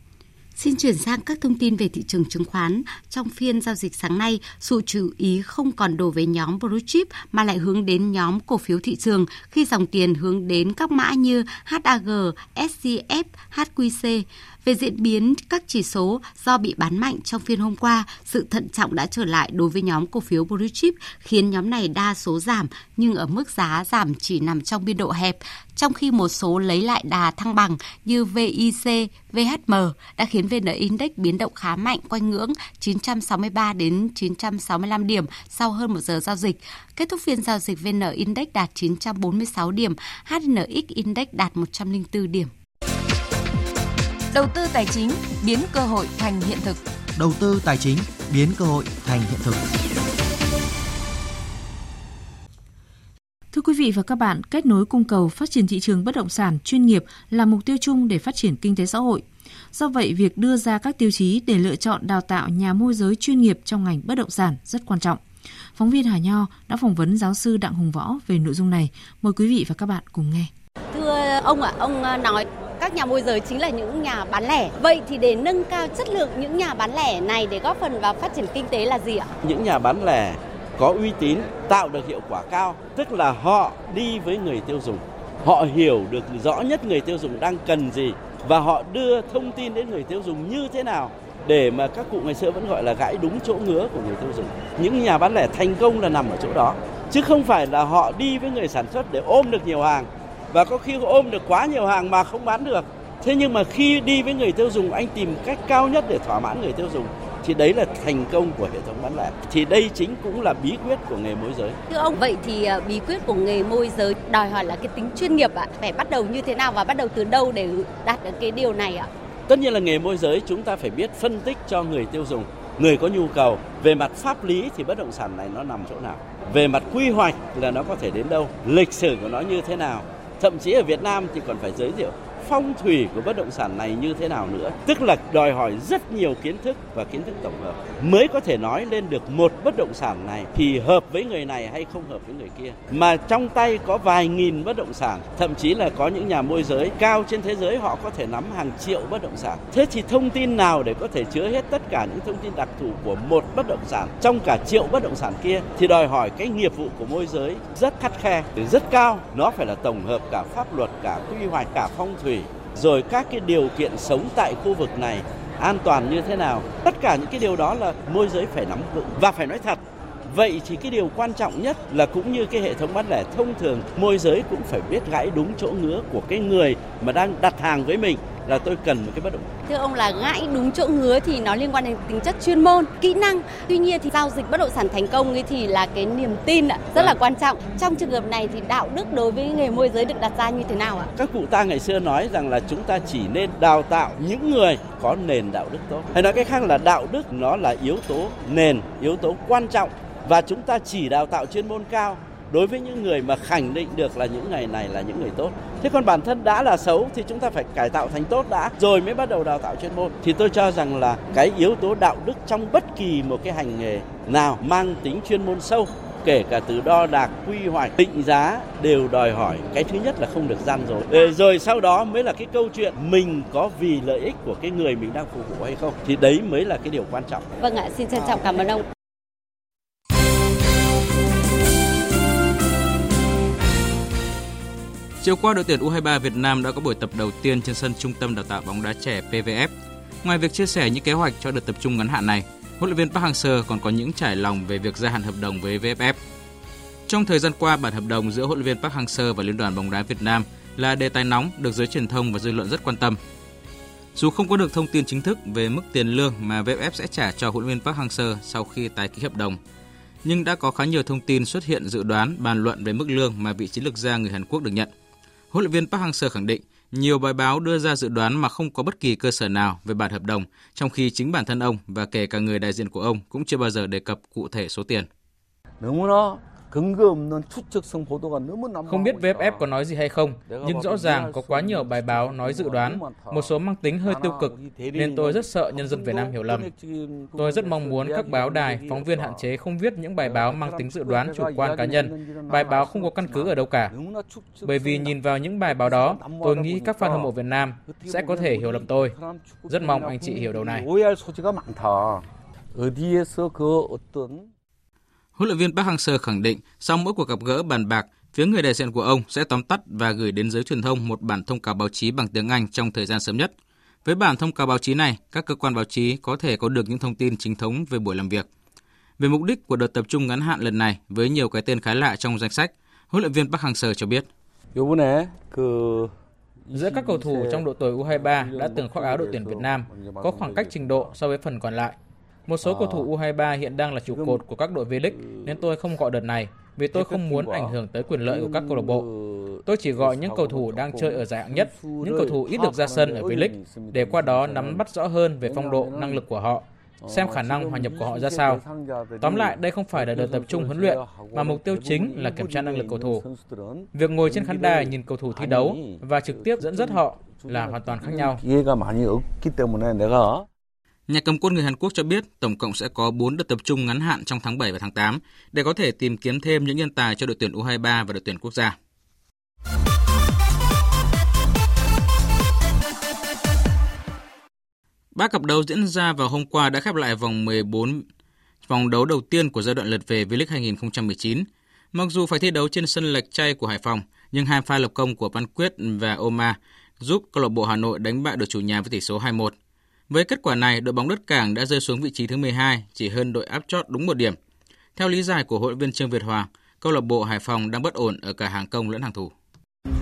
Xin chuyển sang các thông tin về thị trường chứng khoán. Trong phiên giao dịch sáng nay, sự chú ý không còn đổ về nhóm blue chip mà lại hướng đến nhóm cổ phiếu thị trường khi dòng tiền hướng đến các mã như HAG, SCF, HQC. Về diễn biến các chỉ số do bị bán mạnh trong phiên hôm qua, sự thận trọng đã trở lại đối với nhóm cổ phiếu blue chip khiến nhóm này đa số giảm nhưng ở mức giá giảm chỉ nằm trong biên độ hẹp, trong khi một số lấy lại đà thăng bằng như VIC, VHM đã khiến VN Index biến động khá mạnh quanh ngưỡng 963 đến 965 điểm sau hơn một giờ giao dịch. Kết thúc phiên giao dịch VN Index đạt 946 điểm, HNX Index đạt 104 điểm. Đầu tư tài chính biến cơ hội thành hiện thực. Đầu tư tài chính biến cơ hội thành hiện thực. Thưa quý vị và các bạn, kết nối cung cầu phát triển thị trường bất động sản chuyên nghiệp là mục tiêu chung để phát triển kinh tế xã hội. Do vậy, việc đưa ra các tiêu chí để lựa chọn đào tạo nhà môi giới chuyên nghiệp trong ngành bất động sản rất quan trọng. Phóng viên Hà Nho đã phỏng vấn giáo sư Đặng Hùng Võ về nội dung này. Mời quý vị và các bạn cùng nghe. Thưa ông ạ, ông nói các nhà môi giới chính là những nhà bán lẻ. Vậy thì để nâng cao chất lượng những nhà bán lẻ này để góp phần vào phát triển kinh tế là gì ạ? Những nhà bán lẻ có uy tín, tạo được hiệu quả cao, tức là họ đi với người tiêu dùng. Họ hiểu được rõ nhất người tiêu dùng đang cần gì và họ đưa thông tin đến người tiêu dùng như thế nào để mà các cụ ngày xưa vẫn gọi là gãi đúng chỗ ngứa của người tiêu dùng. Những nhà bán lẻ thành công là nằm ở chỗ đó, chứ không phải là họ đi với người sản xuất để ôm được nhiều hàng và có khi ôm được quá nhiều hàng mà không bán được. Thế nhưng mà khi đi với người tiêu dùng anh tìm cách cao nhất để thỏa mãn người tiêu dùng thì đấy là thành công của hệ thống bán lẻ. Thì đây chính cũng là bí quyết của nghề môi giới. Thưa ông, vậy thì à, bí quyết của nghề môi giới đòi hỏi là cái tính chuyên nghiệp ạ, phải bắt đầu như thế nào và bắt đầu từ đâu để đạt được cái điều này ạ? Tất nhiên là nghề môi giới chúng ta phải biết phân tích cho người tiêu dùng, người có nhu cầu. Về mặt pháp lý thì bất động sản này nó nằm chỗ nào? Về mặt quy hoạch là nó có thể đến đâu? Lịch sử của nó như thế nào? Thậm chí ở Việt Nam thì còn phải giới thiệu phong thủy của bất động sản này như thế nào nữa. Tức là đòi hỏi rất nhiều kiến thức và kiến thức tổng hợp mới có thể nói lên được một bất động sản này thì hợp với người này hay không hợp với người kia. Mà trong tay có vài nghìn bất động sản, thậm chí là có những nhà môi giới cao trên thế giới họ có thể nắm hàng triệu bất động sản. Thế thì thông tin nào để có thể chứa hết tất cả những thông tin đặc thù của một bất động sản trong cả triệu bất động sản kia thì đòi hỏi cái nghiệp vụ của môi giới rất khắt khe, rất cao. Nó phải là tổng hợp cả pháp luật, cả quy hoạch, cả phong thủy rồi các cái điều kiện sống tại khu vực này an toàn như thế nào. Tất cả những cái điều đó là môi giới phải nắm vững và phải nói thật. Vậy thì cái điều quan trọng nhất là cũng như cái hệ thống bán lẻ thông thường, môi giới cũng phải biết gãy đúng chỗ ngứa của cái người mà đang đặt hàng với mình là tôi cần một cái bất động Thưa ông là gãi đúng chỗ ngứa thì nó liên quan đến tính chất chuyên môn, kỹ năng. Tuy nhiên thì giao dịch bất động sản thành công ấy thì là cái niềm tin ạ, rất là quan trọng. Trong trường hợp này thì đạo đức đối với nghề môi giới được đặt ra như thế nào ạ? Các cụ ta ngày xưa nói rằng là chúng ta chỉ nên đào tạo những người có nền đạo đức tốt. Hay nói cách khác là đạo đức nó là yếu tố nền, yếu tố quan trọng và chúng ta chỉ đào tạo chuyên môn cao đối với những người mà khẳng định được là những ngày này là những người tốt. Thế còn bản thân đã là xấu thì chúng ta phải cải tạo thành tốt đã rồi mới bắt đầu đào tạo chuyên môn. Thì tôi cho rằng là cái yếu tố đạo đức trong bất kỳ một cái hành nghề nào mang tính chuyên môn sâu kể cả từ đo đạc, quy hoạch, định giá đều đòi hỏi cái thứ nhất là không được gian dối. Ờ, rồi sau đó mới là cái câu chuyện mình có vì lợi ích của cái người mình đang phục vụ hay không. Thì đấy mới là cái điều quan trọng. Vâng ạ, xin trân trọng cảm ơn ông. Chiều qua, đội tuyển U23 Việt Nam đã có buổi tập đầu tiên trên sân Trung tâm Đào tạo bóng đá trẻ PVF. Ngoài việc chia sẻ những kế hoạch cho đợt tập trung ngắn hạn này, huấn luyện viên Park Hang-seo còn có những trải lòng về việc gia hạn hợp đồng với VFF. Trong thời gian qua, bản hợp đồng giữa huấn luyện viên Park Hang-seo và Liên đoàn bóng đá Việt Nam là đề tài nóng được giới truyền thông và dư luận rất quan tâm. Dù không có được thông tin chính thức về mức tiền lương mà VFF sẽ trả cho huấn luyện viên Park Hang-seo sau khi tái ký hợp đồng, nhưng đã có khá nhiều thông tin xuất hiện dự đoán bàn luận về mức lương mà vị chiến lược gia người Hàn Quốc được nhận. Huấn luyện viên Park Hang-seo khẳng định nhiều bài báo đưa ra dự đoán mà không có bất kỳ cơ sở nào về bản hợp đồng, trong khi chính bản thân ông và kể cả người đại diện của ông cũng chưa bao giờ đề cập cụ thể số tiền. Không biết VFF có nói gì hay không, nhưng rõ ràng có quá nhiều bài báo nói dự đoán, một số mang tính hơi tiêu cực, nên tôi rất sợ nhân dân Việt Nam hiểu lầm. Tôi rất mong muốn các báo đài, phóng viên hạn chế không viết những bài báo mang tính dự đoán chủ quan cá nhân, bài báo không có căn cứ ở đâu cả. Bởi vì nhìn vào những bài báo đó, tôi nghĩ các fan hâm mộ Việt Nam sẽ có thể hiểu lầm tôi. Rất mong anh chị hiểu điều này. Huấn luyện viên Park Hang-seo khẳng định sau mỗi cuộc gặp gỡ bàn bạc, phía người đại diện của ông sẽ tóm tắt và gửi đến giới truyền thông một bản thông cáo báo chí bằng tiếng Anh trong thời gian sớm nhất. Với bản thông cáo báo chí này, các cơ quan báo chí có thể có được những thông tin chính thống về buổi làm việc. Về mục đích của đợt tập trung ngắn hạn lần này với nhiều cái tên khá lạ trong danh sách, huấn luyện viên Park Hang-seo cho biết. Giữa các cầu thủ trong độ tuổi U23 đã từng khoác áo đội tuyển Việt Nam có khoảng cách trình độ so với phần còn lại. Một số cầu thủ U23 hiện đang là trụ cột của các đội V-League nên tôi không gọi đợt này vì tôi không muốn ảnh hưởng tới quyền lợi của các câu lạc bộ. Tôi chỉ gọi những cầu thủ đang chơi ở giải hạng nhất, những cầu thủ ít được ra sân ở V-League để qua đó nắm bắt rõ hơn về phong độ, năng lực của họ, xem khả năng hòa nhập của họ ra sao. Tóm lại, đây không phải là đợt tập trung huấn luyện, mà mục tiêu chính là kiểm tra năng lực cầu thủ. Việc ngồi trên khán đài nhìn cầu thủ thi đấu và trực tiếp dẫn dắt họ là hoàn toàn khác nhau. Nhà cầm quân người Hàn Quốc cho biết tổng cộng sẽ có 4 đợt tập trung ngắn hạn trong tháng 7 và tháng 8 để có thể tìm kiếm thêm những nhân tài cho đội tuyển U23 và đội tuyển quốc gia. Ba cặp đấu diễn ra vào hôm qua đã khép lại vòng 14 vòng đấu đầu tiên của giai đoạn lượt về V-League 2019. Mặc dù phải thi đấu trên sân lệch chay của Hải Phòng, nhưng hai pha lập công của Văn Quyết và Oma giúp câu lạc bộ Hà Nội đánh bại đội chủ nhà với tỷ số 2-1. Với kết quả này, đội bóng đất cảng đã rơi xuống vị trí thứ 12, chỉ hơn đội áp chót đúng một điểm. Theo lý giải của hội viên Trương Việt Hoàng, câu lạc bộ Hải Phòng đang bất ổn ở cả hàng công lẫn hàng thủ.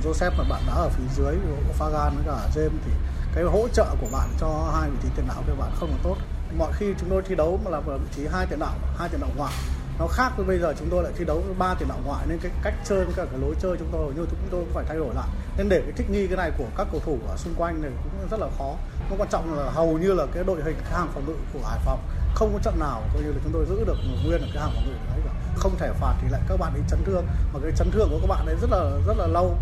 Joseph mà bạn đá ở phía dưới, của Fagan với cả James thì cái hỗ trợ của bạn cho hai vị trí tiền đạo của bạn không là tốt. mọi khi chúng tôi thi đấu mà là ở vị trí hai tiền đạo hai tiền đạo ngoại nó khác với bây giờ chúng tôi lại thi đấu với ba tiền đạo ngoại nên cái cách chơi cả cái lối chơi chúng tôi như chúng tôi cũng phải thay đổi lại. Nên để cái thích nghi cái này của các cầu thủ ở xung quanh này cũng rất là khó. Nó quan trọng là hầu như là cái đội hình cái hàng phòng ngự của Hải Phòng không có trận nào coi như là chúng tôi giữ được nguyên ở cái hàng phòng ngự đấy cả. Không thể phạt thì lại các bạn bị chấn thương. Mà cái chấn thương của các bạn ấy rất là rất là lâu.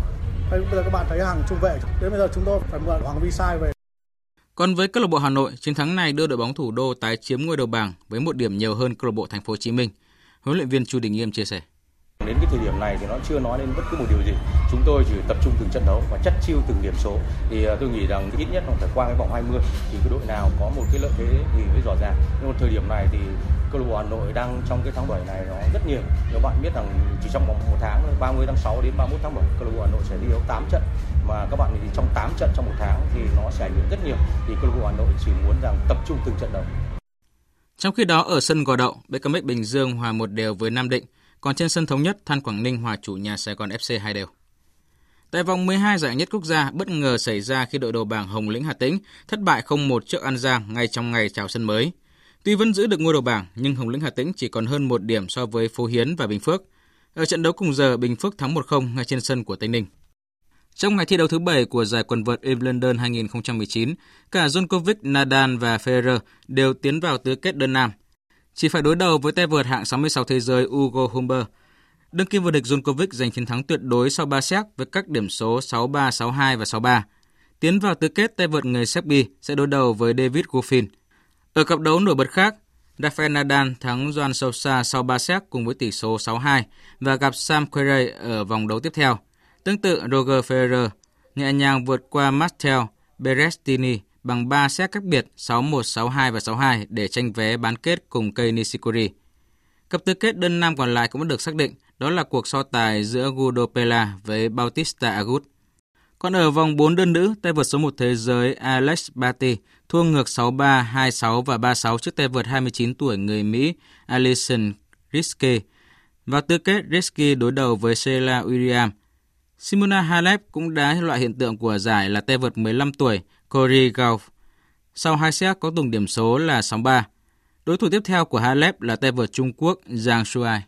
Bây giờ các bạn thấy hàng trung vệ đến bây giờ chúng tôi phải mượn Hoàng Vi Sai về. Còn với câu lạc bộ Hà Nội, chiến thắng này đưa đội bóng thủ đô tái chiếm ngôi đầu bảng với một điểm nhiều hơn câu lạc bộ Thành phố Hồ Chí Minh. Huấn luyện viên Chu Đình Nghiêm chia sẻ. Đến cái thời điểm này thì nó chưa nói đến bất cứ một điều gì. Chúng tôi chỉ tập trung từng trận đấu và chất chiêu từng điểm số. Thì à, tôi nghĩ rằng ít nhất nó phải qua cái vòng 20 thì cái đội nào có một cái lợi thế thì mới rõ ràng. Nhưng mà thời điểm này thì câu lạc bộ Hà Nội đang trong cái tháng 7 này nó rất nhiều. Các bạn biết rằng chỉ trong vòng một tháng 30 tháng 6 đến 31 tháng 7 câu lạc bộ Hà Nội sẽ đi đấu 8 trận mà các bạn thì trong 8 trận trong một tháng thì nó sẽ ảnh hưởng rất nhiều. Thì câu lạc bộ Hà Nội chỉ muốn rằng tập trung từng trận đấu. Trong khi đó ở sân Gò Đậu, BKMX Bình Dương hòa một đều với Nam Định, còn trên sân thống nhất Than Quảng Ninh hòa chủ nhà Sài Gòn FC hai đều. Tại vòng 12 giải nhất quốc gia, bất ngờ xảy ra khi đội đầu bảng Hồng Lĩnh Hà Tĩnh thất bại 0-1 trước An Giang ngay trong ngày chào sân mới. Tuy vẫn giữ được ngôi đầu bảng, nhưng Hồng Lĩnh Hà Tĩnh chỉ còn hơn một điểm so với Phú Hiến và Bình Phước. Ở trận đấu cùng giờ, Bình Phước thắng 1-0 ngay trên sân của Tây Ninh. Trong ngày thi đấu thứ 7 của giải quần vợt Wimbledon 2019, cả Djokovic, Nadal và Federer đều tiến vào tứ kết đơn nam. Chỉ phải đối đầu với tay vợt hạng 66 thế giới Hugo Humber. Đương kim vô địch Djokovic giành chiến thắng tuyệt đối sau 3 set với các điểm số 6-3, 6-2 và 6-3. Tiến vào tứ kết, tay vợt người Serbia sẽ đối đầu với David Goffin. Ở cặp đấu nổi bật khác, Rafael Nadal thắng Joan Sousa sau 3 set cùng với tỷ số 6-2 và gặp Sam Querrey ở vòng đấu tiếp theo. Tương tự, Roger Federer nhẹ nhàng vượt qua Matteo Berrettini bằng 3 set cách biệt 6-1, 6-2 và 6-2 để tranh vé bán kết cùng cây Nishikori. Cặp tứ kết đơn nam còn lại cũng đã được xác định, đó là cuộc so tài giữa Guido Pella với Bautista Agut. Còn ở vòng 4 đơn nữ, tay vợt số 1 thế giới Alex Barty thua ngược 6-3, 2-6 và 3-6 trước tay vợt 29 tuổi người Mỹ Alison Riske. Vào tứ kết, Riske đối đầu với Sheila Williams Simona Halep cũng đã loại hiện tượng của giải là tay vợt 15 tuổi Corey Gauff. Sau hai set có tổng điểm số là 6-3. Đối thủ tiếp theo của Halep là tay vợt Trung Quốc Zhang Shuai.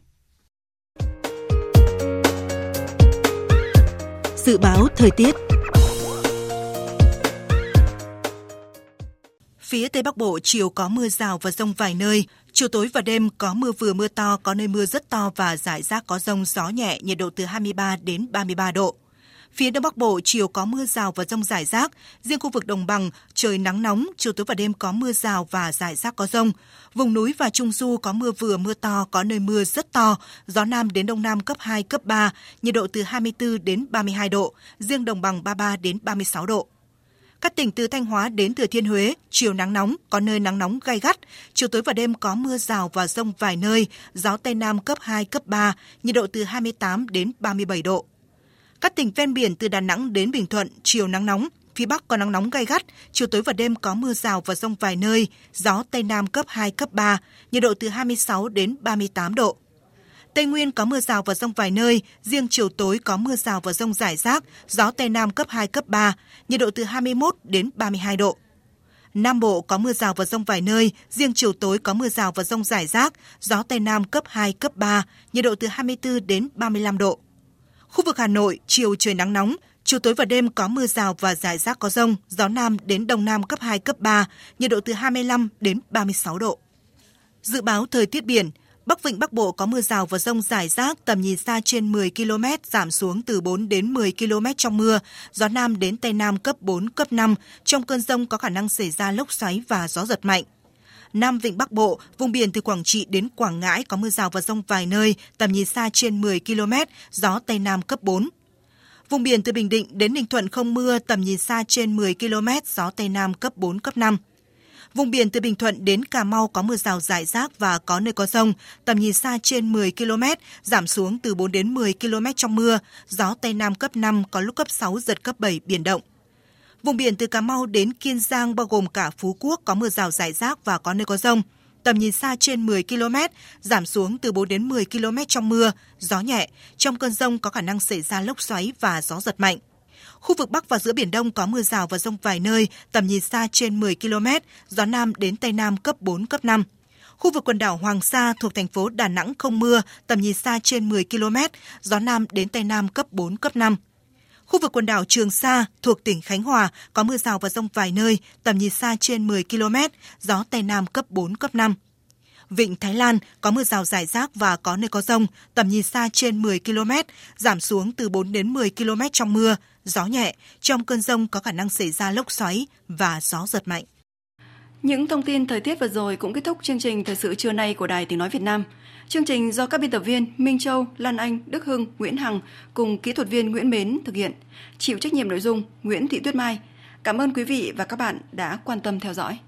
Dự báo thời tiết Phía Tây Bắc Bộ chiều có mưa rào và rông vài nơi, chiều tối và đêm có mưa vừa mưa to, có nơi mưa rất to và rải rác có rông gió nhẹ, nhiệt độ từ 23 đến 33 độ. Phía Đông Bắc Bộ chiều có mưa rào và rông rải rác, riêng khu vực đồng bằng trời nắng nóng, chiều tối và đêm có mưa rào và rải rác có rông. Vùng núi và trung du có mưa vừa mưa to, có nơi mưa rất to, gió nam đến đông nam cấp 2 cấp 3, nhiệt độ từ 24 đến 32 độ, riêng đồng bằng 33 đến 36 độ. Các tỉnh từ Thanh Hóa đến Thừa Thiên Huế, chiều nắng nóng, có nơi nắng nóng gai gắt, chiều tối và đêm có mưa rào và rông vài nơi, gió Tây Nam cấp 2, cấp 3, nhiệt độ từ 28 đến 37 độ. Các tỉnh ven biển từ Đà Nẵng đến Bình Thuận, chiều nắng nóng, phía Bắc có nắng nóng gai gắt, chiều tối và đêm có mưa rào và rông vài nơi, gió Tây Nam cấp 2, cấp 3, nhiệt độ từ 26 đến 38 độ. Tây Nguyên có mưa rào và rông vài nơi, riêng chiều tối có mưa rào và rông rải rác, gió Tây Nam cấp 2, cấp 3, nhiệt độ từ 21 đến 32 độ. Nam Bộ có mưa rào và rông vài nơi, riêng chiều tối có mưa rào và rông rải rác, gió Tây Nam cấp 2, cấp 3, nhiệt độ từ 24 đến 35 độ. Khu vực Hà Nội, chiều trời nắng nóng, chiều tối và đêm có mưa rào và rải rác có rông, gió Nam đến Đông Nam cấp 2, cấp 3, nhiệt độ từ 25 đến 36 độ. Dự báo thời tiết biển, Bắc Vịnh Bắc Bộ có mưa rào và rông rải rác, tầm nhìn xa trên 10 km, giảm xuống từ 4 đến 10 km trong mưa. Gió Nam đến Tây Nam cấp 4, cấp 5. Trong cơn rông có khả năng xảy ra lốc xoáy và gió giật mạnh. Nam Vịnh Bắc Bộ, vùng biển từ Quảng Trị đến Quảng Ngãi có mưa rào và rông vài nơi, tầm nhìn xa trên 10 km, gió Tây Nam cấp 4. Vùng biển từ Bình Định đến Ninh Thuận không mưa, tầm nhìn xa trên 10 km, gió Tây Nam cấp 4, cấp 5. Vùng biển từ Bình Thuận đến Cà Mau có mưa rào rải rác và có nơi có rông, tầm nhìn xa trên 10 km, giảm xuống từ 4 đến 10 km trong mưa, gió Tây Nam cấp 5, có lúc cấp 6, giật cấp 7, biển động. Vùng biển từ Cà Mau đến Kiên Giang bao gồm cả Phú Quốc có mưa rào rải rác và có nơi có rông. Tầm nhìn xa trên 10 km, giảm xuống từ 4 đến 10 km trong mưa, gió nhẹ. Trong cơn rông có khả năng xảy ra lốc xoáy và gió giật mạnh. Khu vực Bắc và giữa Biển Đông có mưa rào và rông vài nơi, tầm nhìn xa trên 10 km, gió Nam đến Tây Nam cấp 4, cấp 5. Khu vực quần đảo Hoàng Sa thuộc thành phố Đà Nẵng không mưa, tầm nhìn xa trên 10 km, gió Nam đến Tây Nam cấp 4, cấp 5. Khu vực quần đảo Trường Sa thuộc tỉnh Khánh Hòa có mưa rào và rông vài nơi, tầm nhìn xa trên 10 km, gió Tây Nam cấp 4, cấp 5. Vịnh Thái Lan có mưa rào rải rác và có nơi có rông, tầm nhìn xa trên 10 km, giảm xuống từ 4 đến 10 km trong mưa, gió nhẹ, trong cơn rông có khả năng xảy ra lốc xoáy và gió giật mạnh. Những thông tin thời tiết vừa rồi cũng kết thúc chương trình thời sự trưa nay của Đài Tiếng Nói Việt Nam. Chương trình do các biên tập viên Minh Châu, Lan Anh, Đức Hưng, Nguyễn Hằng cùng kỹ thuật viên Nguyễn Mến thực hiện. Chịu trách nhiệm nội dung Nguyễn Thị Tuyết Mai. Cảm ơn quý vị và các bạn đã quan tâm theo dõi.